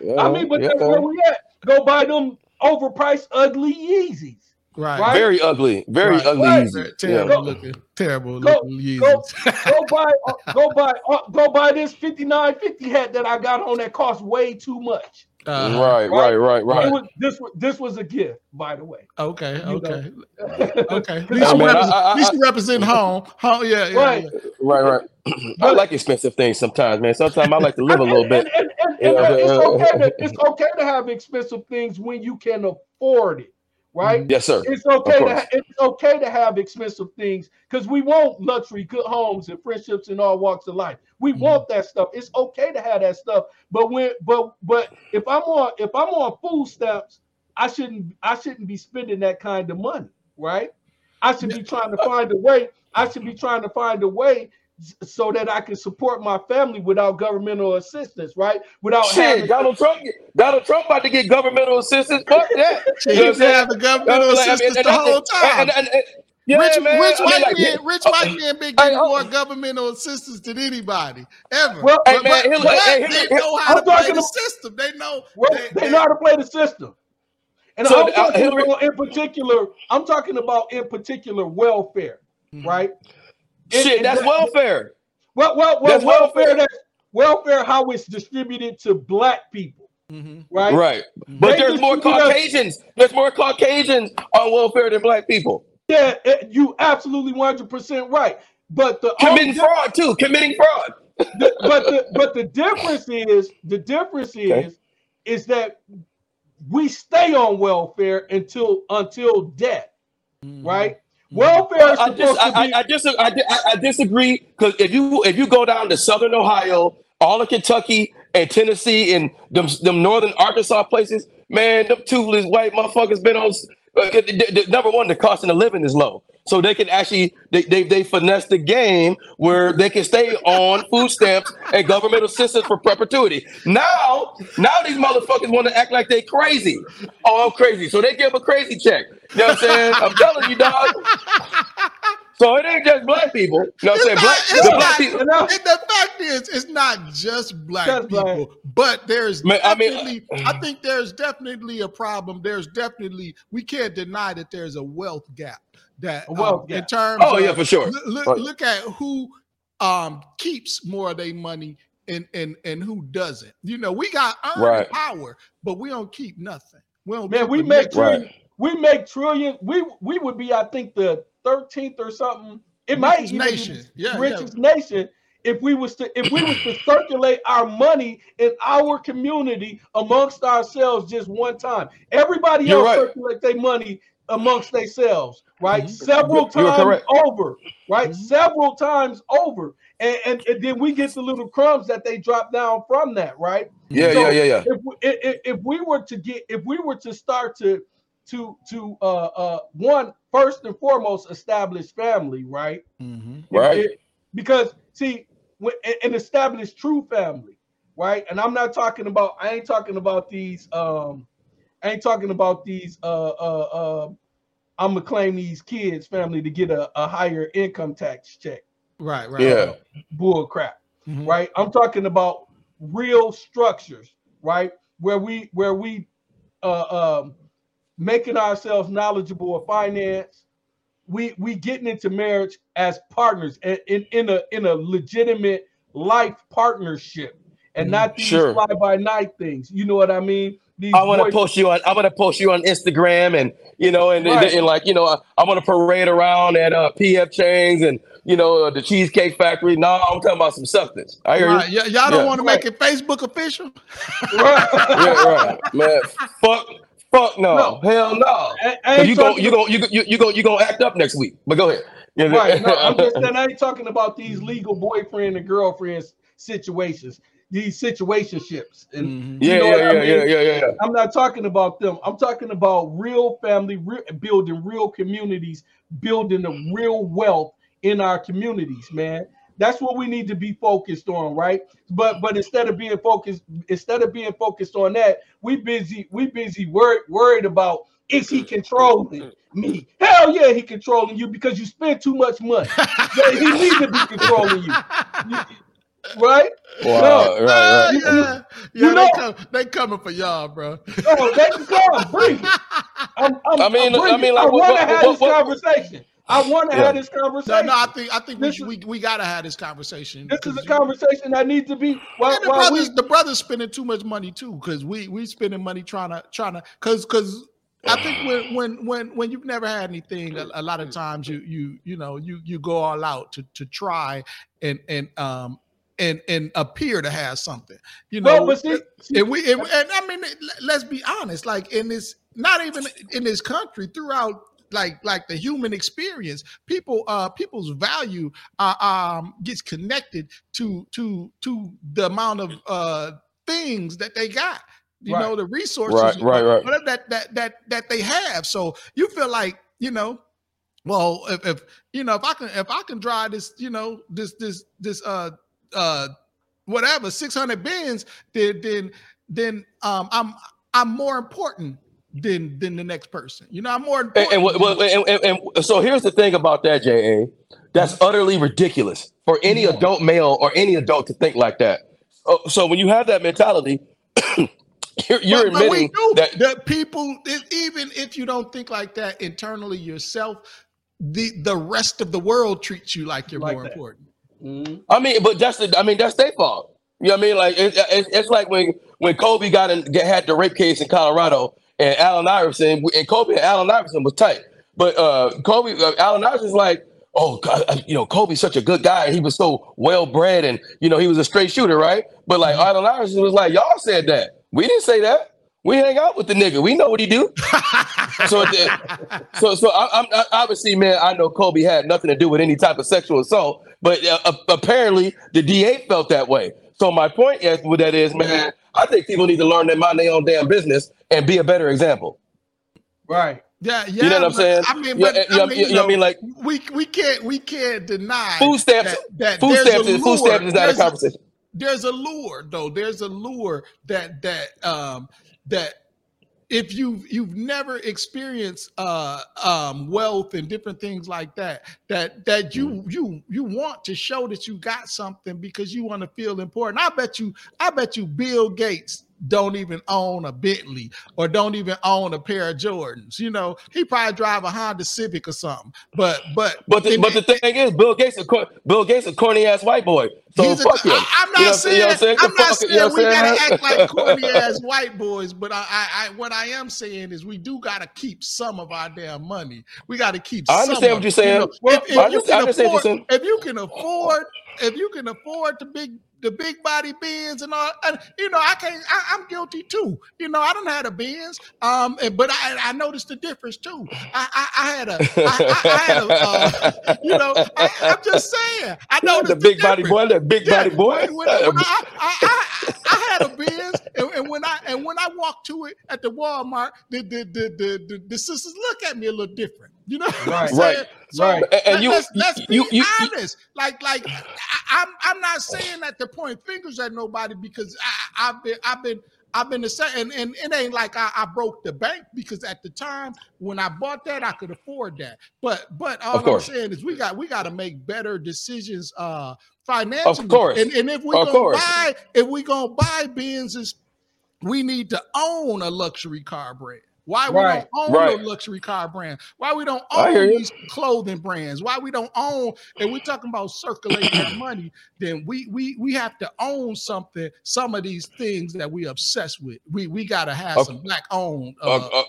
yeah, I mean, but yeah. that's where we at. Go buy them overpriced, ugly Yeezys. Right. right. Very ugly. Very right. ugly right. Yeezys. Terrible yeah. looking. Terrible go, looking Yeezys. Go, go buy uh, go buy uh, go buy this 5950 hat that I got on that cost way too much. Uh, right, right, right, right. Was, this was this was a gift, by the way. Okay, okay, okay. At least, you, represent, I, I, at least you represent home. Home, yeah, yeah, right, yeah. right, right. I like expensive things sometimes, man. Sometimes I like to live a little bit. And, and, and, and it's okay to it's okay to have expensive things when you can afford it right? Yes, sir. It's okay to ha- it's okay to have expensive things because we want luxury, good homes, and friendships in all walks of life. We mm-hmm. want that stuff. It's okay to have that stuff. But when but but if I'm on if I'm on food stamps, I shouldn't I shouldn't be spending that kind of money, right? I should be trying to find a way. I should be trying to find a way so that I can support my family without governmental assistance, right? Without Shit, having Donald Trump, Donald Trump about to get governmental assistance. Fuck that. you know have the governmental assistance I mean, the whole time. And, and, Yeah, rich, man. rich white like, men, rich uh, white men been getting more governmental assistance than anybody ever. Well, but, hey, man, but, but hey, they know how I'm to play the system. They know well, they, they, know how to play the system. And so, I'm uh, talking uh, about in particular, I'm talking about in particular welfare, mm-hmm. right? Shit, that's that, welfare. Well, well, well, that's welfare. welfare. That's welfare. How it's distributed to black people, mm-hmm. right? Right. But they there's more Caucasians. Us. There's more Caucasians on welfare than black people. Yeah, it, you absolutely 100 percent right. But the committing fraud too, committing fraud. the, but the but the difference is the difference is okay. is that we stay on welfare until until death, mm-hmm. right? Welfare is supposed I, to be. I, I, dis- I, I disagree because if you if you go down to Southern Ohio, all of Kentucky and Tennessee and them, them northern Arkansas places, man, them toothless white motherfuckers been on uh, the, the, number one, the cost of the living is low. So they can actually they, they they finesse the game where they can stay on food stamps and government assistance for perpetuity. Now, now these motherfuckers want to act like they crazy. Oh, I'm crazy. So they give a crazy check. You know what I'm saying? I'm telling you, dog. So it ain't just black people. You know what I'm saying? Black, the black not, people. the fact is, it's not just black just people, black. but there's Man, definitely, I, mean, I think there's definitely a problem. There's definitely, we can't deny that there's a wealth gap. That wealth um, gap. in terms oh, yeah, for sure. Look, right. look at who um, keeps more of their money and, and, and who doesn't. You know, we got earned right. power, but we don't keep nothing. We don't Man, we make, right. We make trillions. We, we would be, I think, the 13th or something. It might even nation. be yeah, richest yeah. nation if we was to if we was to circulate our money in our community amongst ourselves just one time. Everybody You're else right. circulate their money amongst themselves, right? Mm-hmm. Several times over, right? Mm-hmm. Several times over. And, and, and, then we get the little crumbs that they drop down from that, right? Yeah, so yeah, yeah, yeah. If we, if, if we were to get, if we were to start to to to uh uh one first and foremost establish family, right? Mm-hmm. Right. It, because see, an established true family, right? And I'm not talking about. I ain't talking about these. Um, I ain't talking about these. Uh, uh, uh I'm gonna claim these kids' family to get a, a higher income tax check. Right. Right. Yeah. Bull crap. Mm-hmm. Right. I'm talking about real structures, right? Where we where we uh um making ourselves knowledgeable of finance. We we getting into marriage as partners in, in, in a in a legitimate life partnership and not these sure. fly by night things. You know what I mean? These I want to post you on. I'm gonna post you on Instagram, and you know, and, right. and, and like you know, I, I want to parade around at uh, PF Chang's and you know uh, the Cheesecake Factory. No, I'm talking about some substance. I hear right. you. Y- y'all don't yeah. want to make it Facebook official. right. yeah, right, man. Fuck, Fuck no, no. hell no. you go, you go, you go, you go, you go act up next week. But go ahead. Right. No, I'm just saying I ain't talking about these legal boyfriend and girlfriend situations, these situationships. And mm-hmm. yeah, yeah, yeah, I mean? yeah, yeah, yeah, yeah. I'm not talking about them. I'm talking about real family, real, building real communities, building the real wealth in our communities, man. That's what we need to be focused on, right? But but instead of being focused, instead of being focused on that, we busy we busy worried worried about is he controlling me? Hell yeah, he controlling you because you spend too much money. he needs to be controlling you. right? Wow, no. right, right. You, yeah, you, yeah know, they, come, they coming for y'all, bro. Oh, they come. Bring it. I'm, I'm, i mean, i mean, like, I want to have what, this what, conversation. I want to yeah. have this conversation. No, no, I think I think this we, is, we, we gotta have this conversation. This is a conversation that needs to be. While, the brothers, we, the brothers spending too much money too, because we we spending money trying to trying to because because I think when when when when you've never had anything, a, a, lot of times you you you know you you go all out to to try and and um and and appear to have something. You know, well, see, and we and, and I mean, let's be honest, like in this, not even in this country, throughout like like the human experience people uh people's value uh, um gets connected to to to the amount of uh things that they got. You right. know the resources right right right. whatever that that that that they have. So you feel like you know well if, if you know if i can if i can drive this you know this this this uh uh whatever 600 Benz then then then um i'm i'm more important than than the next person. You know, I'm more and, and, and, and, and, so here's the thing about that, JA. That's utterly ridiculous for any yeah. adult male or any adult to think like that. Oh, so when you have that mentality, you're, you're but, admitting but that, that people, even if you don't think like that internally yourself, the the rest of the world treats you like you're like more that. important. Mm-hmm. I mean, but that's the, I mean that's their fault. You know what I mean? Like it, it, it's like when when Kobe got in, had the rape case in Colorado, and Allen Iverson and Kobe and Allen Iverson was tight, but uh, Kobe uh, Allen Iverson's like, oh God, you know Kobe's such a good guy, he was so well bred, and you know he was a straight shooter, right? But like mm-hmm. Allen Iverson was like, y'all said that, we didn't say that. We hang out with the nigga. We know what he do. so, so, so I, am obviously, man. I know Kobe had nothing to do with any type of sexual assault, but uh, apparently the DA felt that way. So my point is, with that is, man, I think people need to learn to mind their own damn business and be a better example. Right. Yeah, yeah. You know what I'm saying? I mean, but, yeah, I mean, you, know, I mean, like we we can't we can't deny food stamps. That, that food stamps. Is, food stamps is not there's a conversation. A, there's a lure, though. There's a lure that that um that if you've you've never experienced uh, um, wealth and different things like that, that that you mm. you you want to show that you got something because you want to feel important. I bet you, I bet you, Bill Gates don't even own a Bentley or don't even own a pair of Jordans. You know, he probably drive a Honda Civic or something. But but but the, but the thing is, Bill Gates, a, Bill Gates, a corny ass white boy. So fuck a, him. I, am not you know, saying, you know saying? I'm not saying you know we gotta act like corny ass white boys. But I, I, I, what I am saying is we do gotta keep some of our damn money. We gotta keep. I understand what you're saying. You know, if, if, you can afford, if you can afford, if you can afford the big the big body Benz and all. And, you know, I can't. I, am guilty too. You know, I don't have a Benz, um, but I, I noticed the difference too. I, I, I had a, I, I had a, uh, you know, I, am just saying. I noticed the big the body boy, the big yeah, body boy. When, when, when I, I, I, had a Benz, and, and, when I and when I walked to it at the Walmart, the the the the, the, the sisters look at me a little different. You know, right, right, so right. And you, let's, let's you, be you, honest. Like, like I, am I'm, I'm not saying that to point fingers at nobody because I, have been, I've been, I've been the same, and, and it ain't like I, I, broke the bank because at the time when I bought that, I could afford that. But, but all I'm saying is we got, we got to make better decisions, uh, financially. Of course. And, and if we gonna course. buy, if we gonna buy Benzes, we need to own a luxury car brand. Why we right, don't own right. a luxury car brand? Why we don't own these clothing brands? Why we don't own? And we're talking about circulating money. Then we we we have to own something. Some of these things that we obsessed with. We we gotta have okay. some black owned. Uh, uh,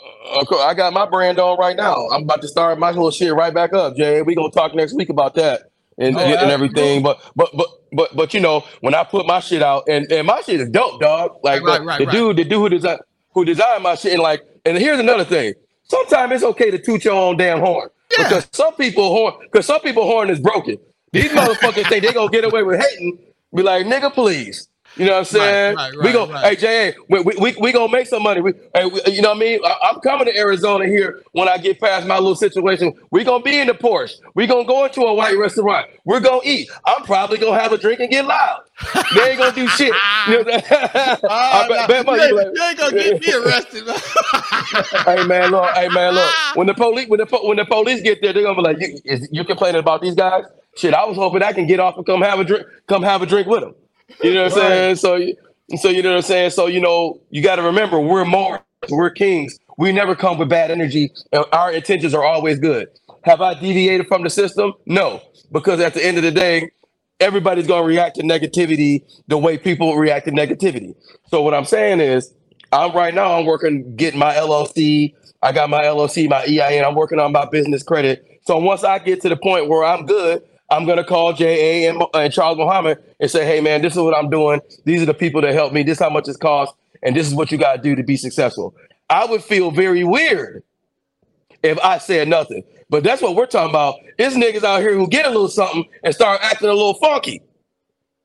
uh, I got my brand on right now. I'm about to start my little shit right back up, Jay. We gonna talk next week about that and, oh, and everything. But but but but but you know when I put my shit out and, and my shit is dope, dog. Like right, the, right, dude, the dude who designed who designed my shit and like and here's another thing. Sometimes it's okay to toot your own damn horn. Yeah. Because some people horn because some people horn is broken. These motherfuckers think they gonna get away with hating. Be like, nigga, please. You know what I'm saying? Right, right, we go, right. hey, JA, we, we, we, gonna make some money. We, hey, we, you know what I mean? I, am coming to Arizona here when I get past my little situation. We gonna be in the Porsche. We gonna go into a white restaurant. We're gonna eat. I'm probably gonna have a drink and get loud. They ain't gonna do shit. You, know, oh, I bet, bet you, you ain't gonna get me arrested. hey man, look, hey man, look. When the police, when the when the police get there, they're gonna be like, you, is, you complaining about these guys? Shit, I was hoping I can get off and come have a drink, come have a drink with them. You know what I'm saying? So, so you know what I'm saying. So you know, you got to remember, we're more, we're kings. We never come with bad energy. Our intentions are always good. Have I deviated from the system? No, because at the end of the day, everybody's going to react to negativity the way people react to negativity. So what I'm saying is, I'm right now. I'm working getting my LLC. I got my LLC, my EIN. I'm working on my business credit. So once I get to the point where I'm good, I'm gonna call JA and, and Charles Muhammad and say, hey man, this is what I'm doing. These are the people that help me. This is how much it costs, and this is what you gotta do to be successful. I would feel very weird if I said nothing. But that's what we're talking about. It's niggas out here who get a little something and start acting a little funky.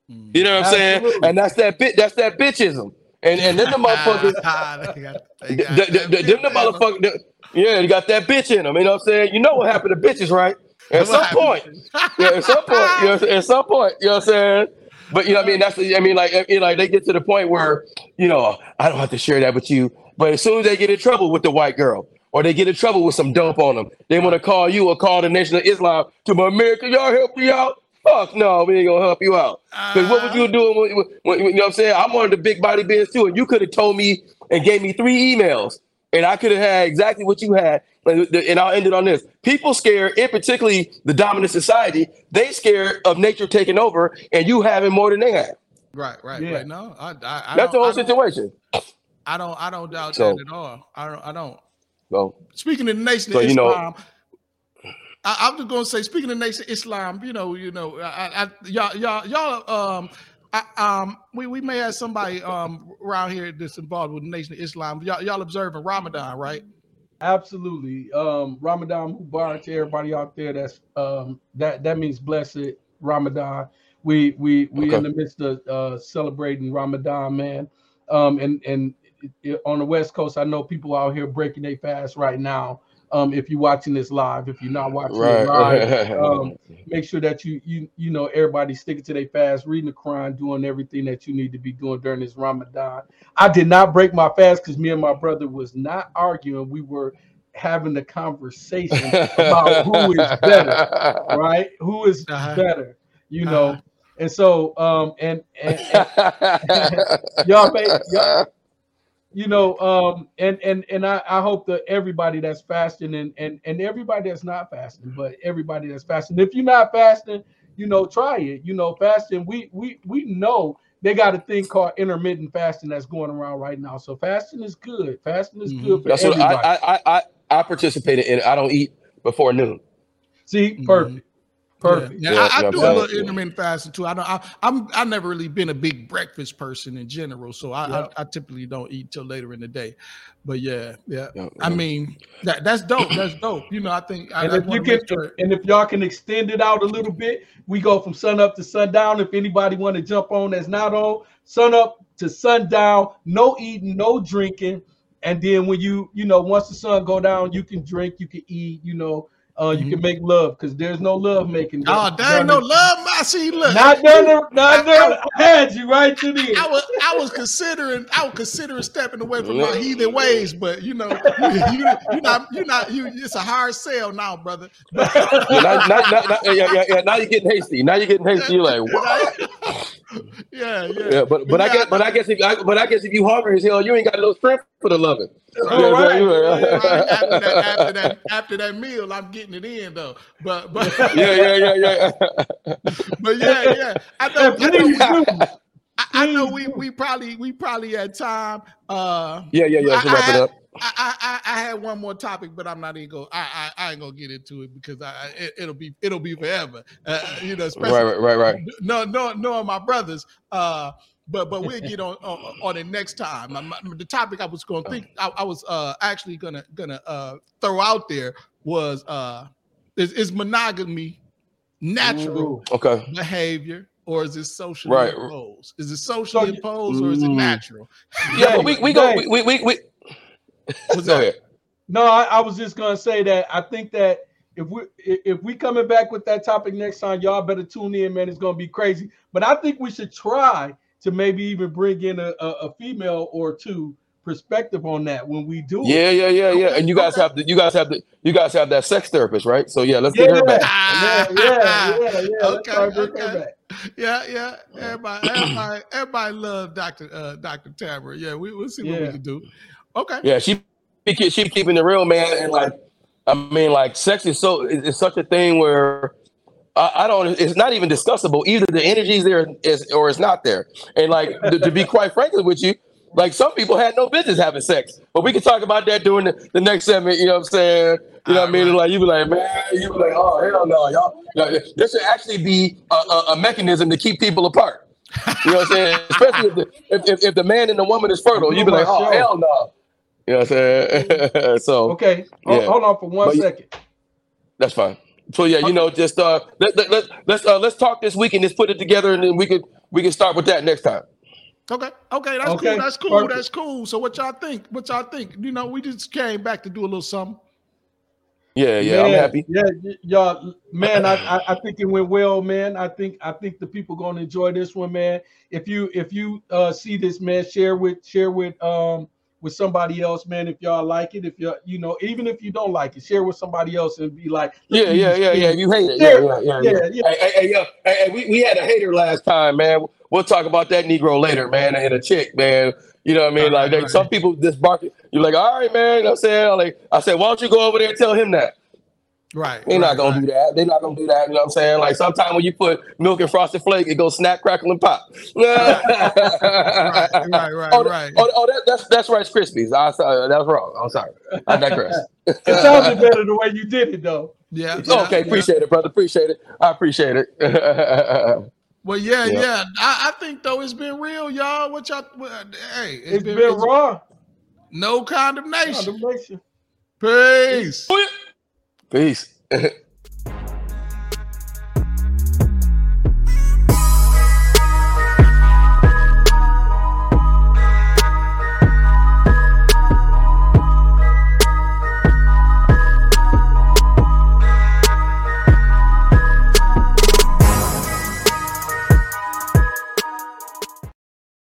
You know what I'm Absolutely. saying? And that's that bit. That's that bitchism. And and then the motherfuckers, them the motherfuckers, yeah, you got that bitch in them. You know what I'm saying? You know what happened to bitches, right? At some point, yeah, at some point, you know, at some point, you know what I'm saying. But you know, what I mean, that's I mean, like, you know, like they get to the point where you know, I don't have to share that with you. But as soon as they get in trouble with the white girl, or they get in trouble with some dope on them, they want to call you or call the Nation of Islam to America. Y'all help me out. Fuck no, we ain't gonna help you out. Because what was you doing? When, when, when, you know what I'm saying? I'm one of the big body Benz too, and you could have told me and gave me three emails, and I could have had exactly what you had. And I'll end it on this: people scared, in particularly the dominant society, they scared of nature taking over, and you having more than they have. Right, right, yeah. right. No, I, I, I that's the whole situation. I don't, I don't doubt so, that at all. I don't, I don't. So speaking of the nation so, of Islam, know, I, am just gonna say, speaking of the nation of Islam, you know, you know, I, I, y'all, y'all, y'all, um, I, um, we, we may have somebody um around here that's involved with the nation of Islam. Y'all, y'all observing Ramadan, right? Absolutely. Um, Ramadan Mubarak to everybody out there. That's um that that means blessed Ramadan. We we we okay. in the midst of uh, celebrating Ramadan, man. Um, and and on the West Coast, I know people out here breaking their fast right now um, if you're watching this live. If you're not watching right. it live, um, make sure that you you you know everybody sticking to their fast, reading the Quran, doing everything that you need to be doing during this Ramadan. I did not break my fast because me and my brother was not arguing. We were having a conversation about who is better, right? Who is uh-huh. better, you know. Uh-huh. And so, um, and, and, and y'all, y'all, you know, um, and and and I, I hope that everybody that's fasting and and and everybody that's not fasting, but everybody that's fasting. If you're not fasting, you know, try it. You know, fasting. We we we know they got a thing called intermittent fasting that's going around right now. So fasting is good. Fasting is mm-hmm. good for that's everybody. What I, I I I participated in. It. I don't eat before noon. See, perfect. Mm-hmm. Perfect. Yeah, yeah, I, I, do a little intermittent fasting too. I don't. I, I'm. I've never really been a big breakfast person in general, so I, I, I, typically don't eat till later in the day. But yeah, yeah. I mean, that that's dope. That's dope. You know, I think. And if you can, sure. and if y'all can extend it out a little bit, we go from sun up to sundown. If anybody want to jump on, that's not on sun up to sundown. No eating, no drinking, and then when you, you know, once the sun go down, you can drink, you can eat, you know uh, you mm-hmm. can make love because there's no love making. Oh, there ain't no love. my see. Look, not done. Not done. I, I, had you right to the. I was. I was considering. I was considering stepping away from my heathen ways, but you know, you, you, are not. You're not. You. It's a hard sell now, brother. now, now, now, yeah, yeah, yeah, now you're getting hasty. Now you're getting hasty. You're like, what? yeah, yeah. Yeah, but but I guess but I guess if I, but I guess if you hungry as hell, you ain't got no strength for the loving. All right. right. After, that, after that after that meal, I'm getting it in though. But but yeah yeah yeah yeah. but yeah yeah. I know. I know, I, I know we we probably we probably had time. Uh, yeah yeah yeah. To wrap it up. I, I, I had one more topic, but I'm not even go. I, I, I ain't gonna get into it because I it, will be it'll be forever. Uh, you know, especially right, right, right, right. No, no, knowing my brothers. Uh, but but we'll get on, on, on it next time. the topic I was going to think I, I, was uh actually gonna gonna uh throw out there was uh is, is monogamy natural Ooh, okay behavior or is it socially right. imposed? Is it socially imposed or is it natural? Yeah, but we we go we we we What's that? No, I, I, was just gonna say that I think that if we if we coming back with that topic next time, y'all better tune in, man. It's gonna be crazy. But I think we should try to maybe even bring in a, a, a female or two perspective on that when we do yeah it. yeah yeah yeah and you guys have to you guys have to you guys have that sex therapist right so yeah let's yeah, get her back yeah yeah yeah yeah okay, okay. yeah yeah everybody everybody everybody love dr uh dr Tamara. yeah we, we'll see what yeah. we can do Okay. Yeah, she she keeping the real man, and like, I mean, like, sex is so it's such a thing where I, I, don't. It's not even discussable. Either the energy's there is, or it's not there. And like, to, to, be quite frankly with you, like some people had no business having sex, but we can talk about that during the, the next segment. You know what I'm saying? You know what I mean? Like you be like, man, you be like, oh hell no, y'all. Know, this should actually be a, a, a mechanism to keep people apart. You know what I'm saying? Especially if the, if, if, if the man and the woman is fertile, you be like, oh hell no. You know what I'm saying? so okay, yeah. hold on for one but, second. That's fine. So yeah, you know, just uh, let, let, let, let's uh, let's talk this week and just put it together, and then we could we can start with that next time. Okay, okay, that's okay. cool. That's cool. Perfect. That's cool. So what y'all think? What y'all think? You know, we just came back to do a little something. Yeah, yeah, man, I'm happy. Yeah, y'all, man, I, I, I think it went well, man. I think I think the people gonna enjoy this one, man. If you if you uh see this, man, share with share with um with somebody else, man. If y'all like it, if you you know, even if you don't like it, share with somebody else and be like, yeah, yeah, yeah, yeah. If you hate it, yeah, yeah, yeah, yeah. yeah, yeah. Hey, hey, hey, yo, hey, we, we had a hater last time, man. We'll talk about that Negro later, man. And a chick, man. You know what I mean? Like, right. some people just bark. You're like, all right, man. You know what I'm saying? Like, I said, why don't you go over there and tell him that? Right. They're right, not gonna right. do that. They're not gonna do that. You know what I'm saying? Like sometimes when you put milk and frosted flake, it goes snap, crackle, and pop. right, right, right, oh, right. Oh, oh that, that's that's Rice Krispies. I sorry, that was wrong. I'm sorry. I digress. it sounded better the way you did it, though. Yeah. Oh, yeah okay. Yeah. Appreciate it, brother. Appreciate it. I appreciate it. well, yeah, yeah. yeah. I, I, think though it's been real, y'all. What y'all? Well, hey, it's, it's been, been raw. No condemnation. Condemnation. Peace. Peace.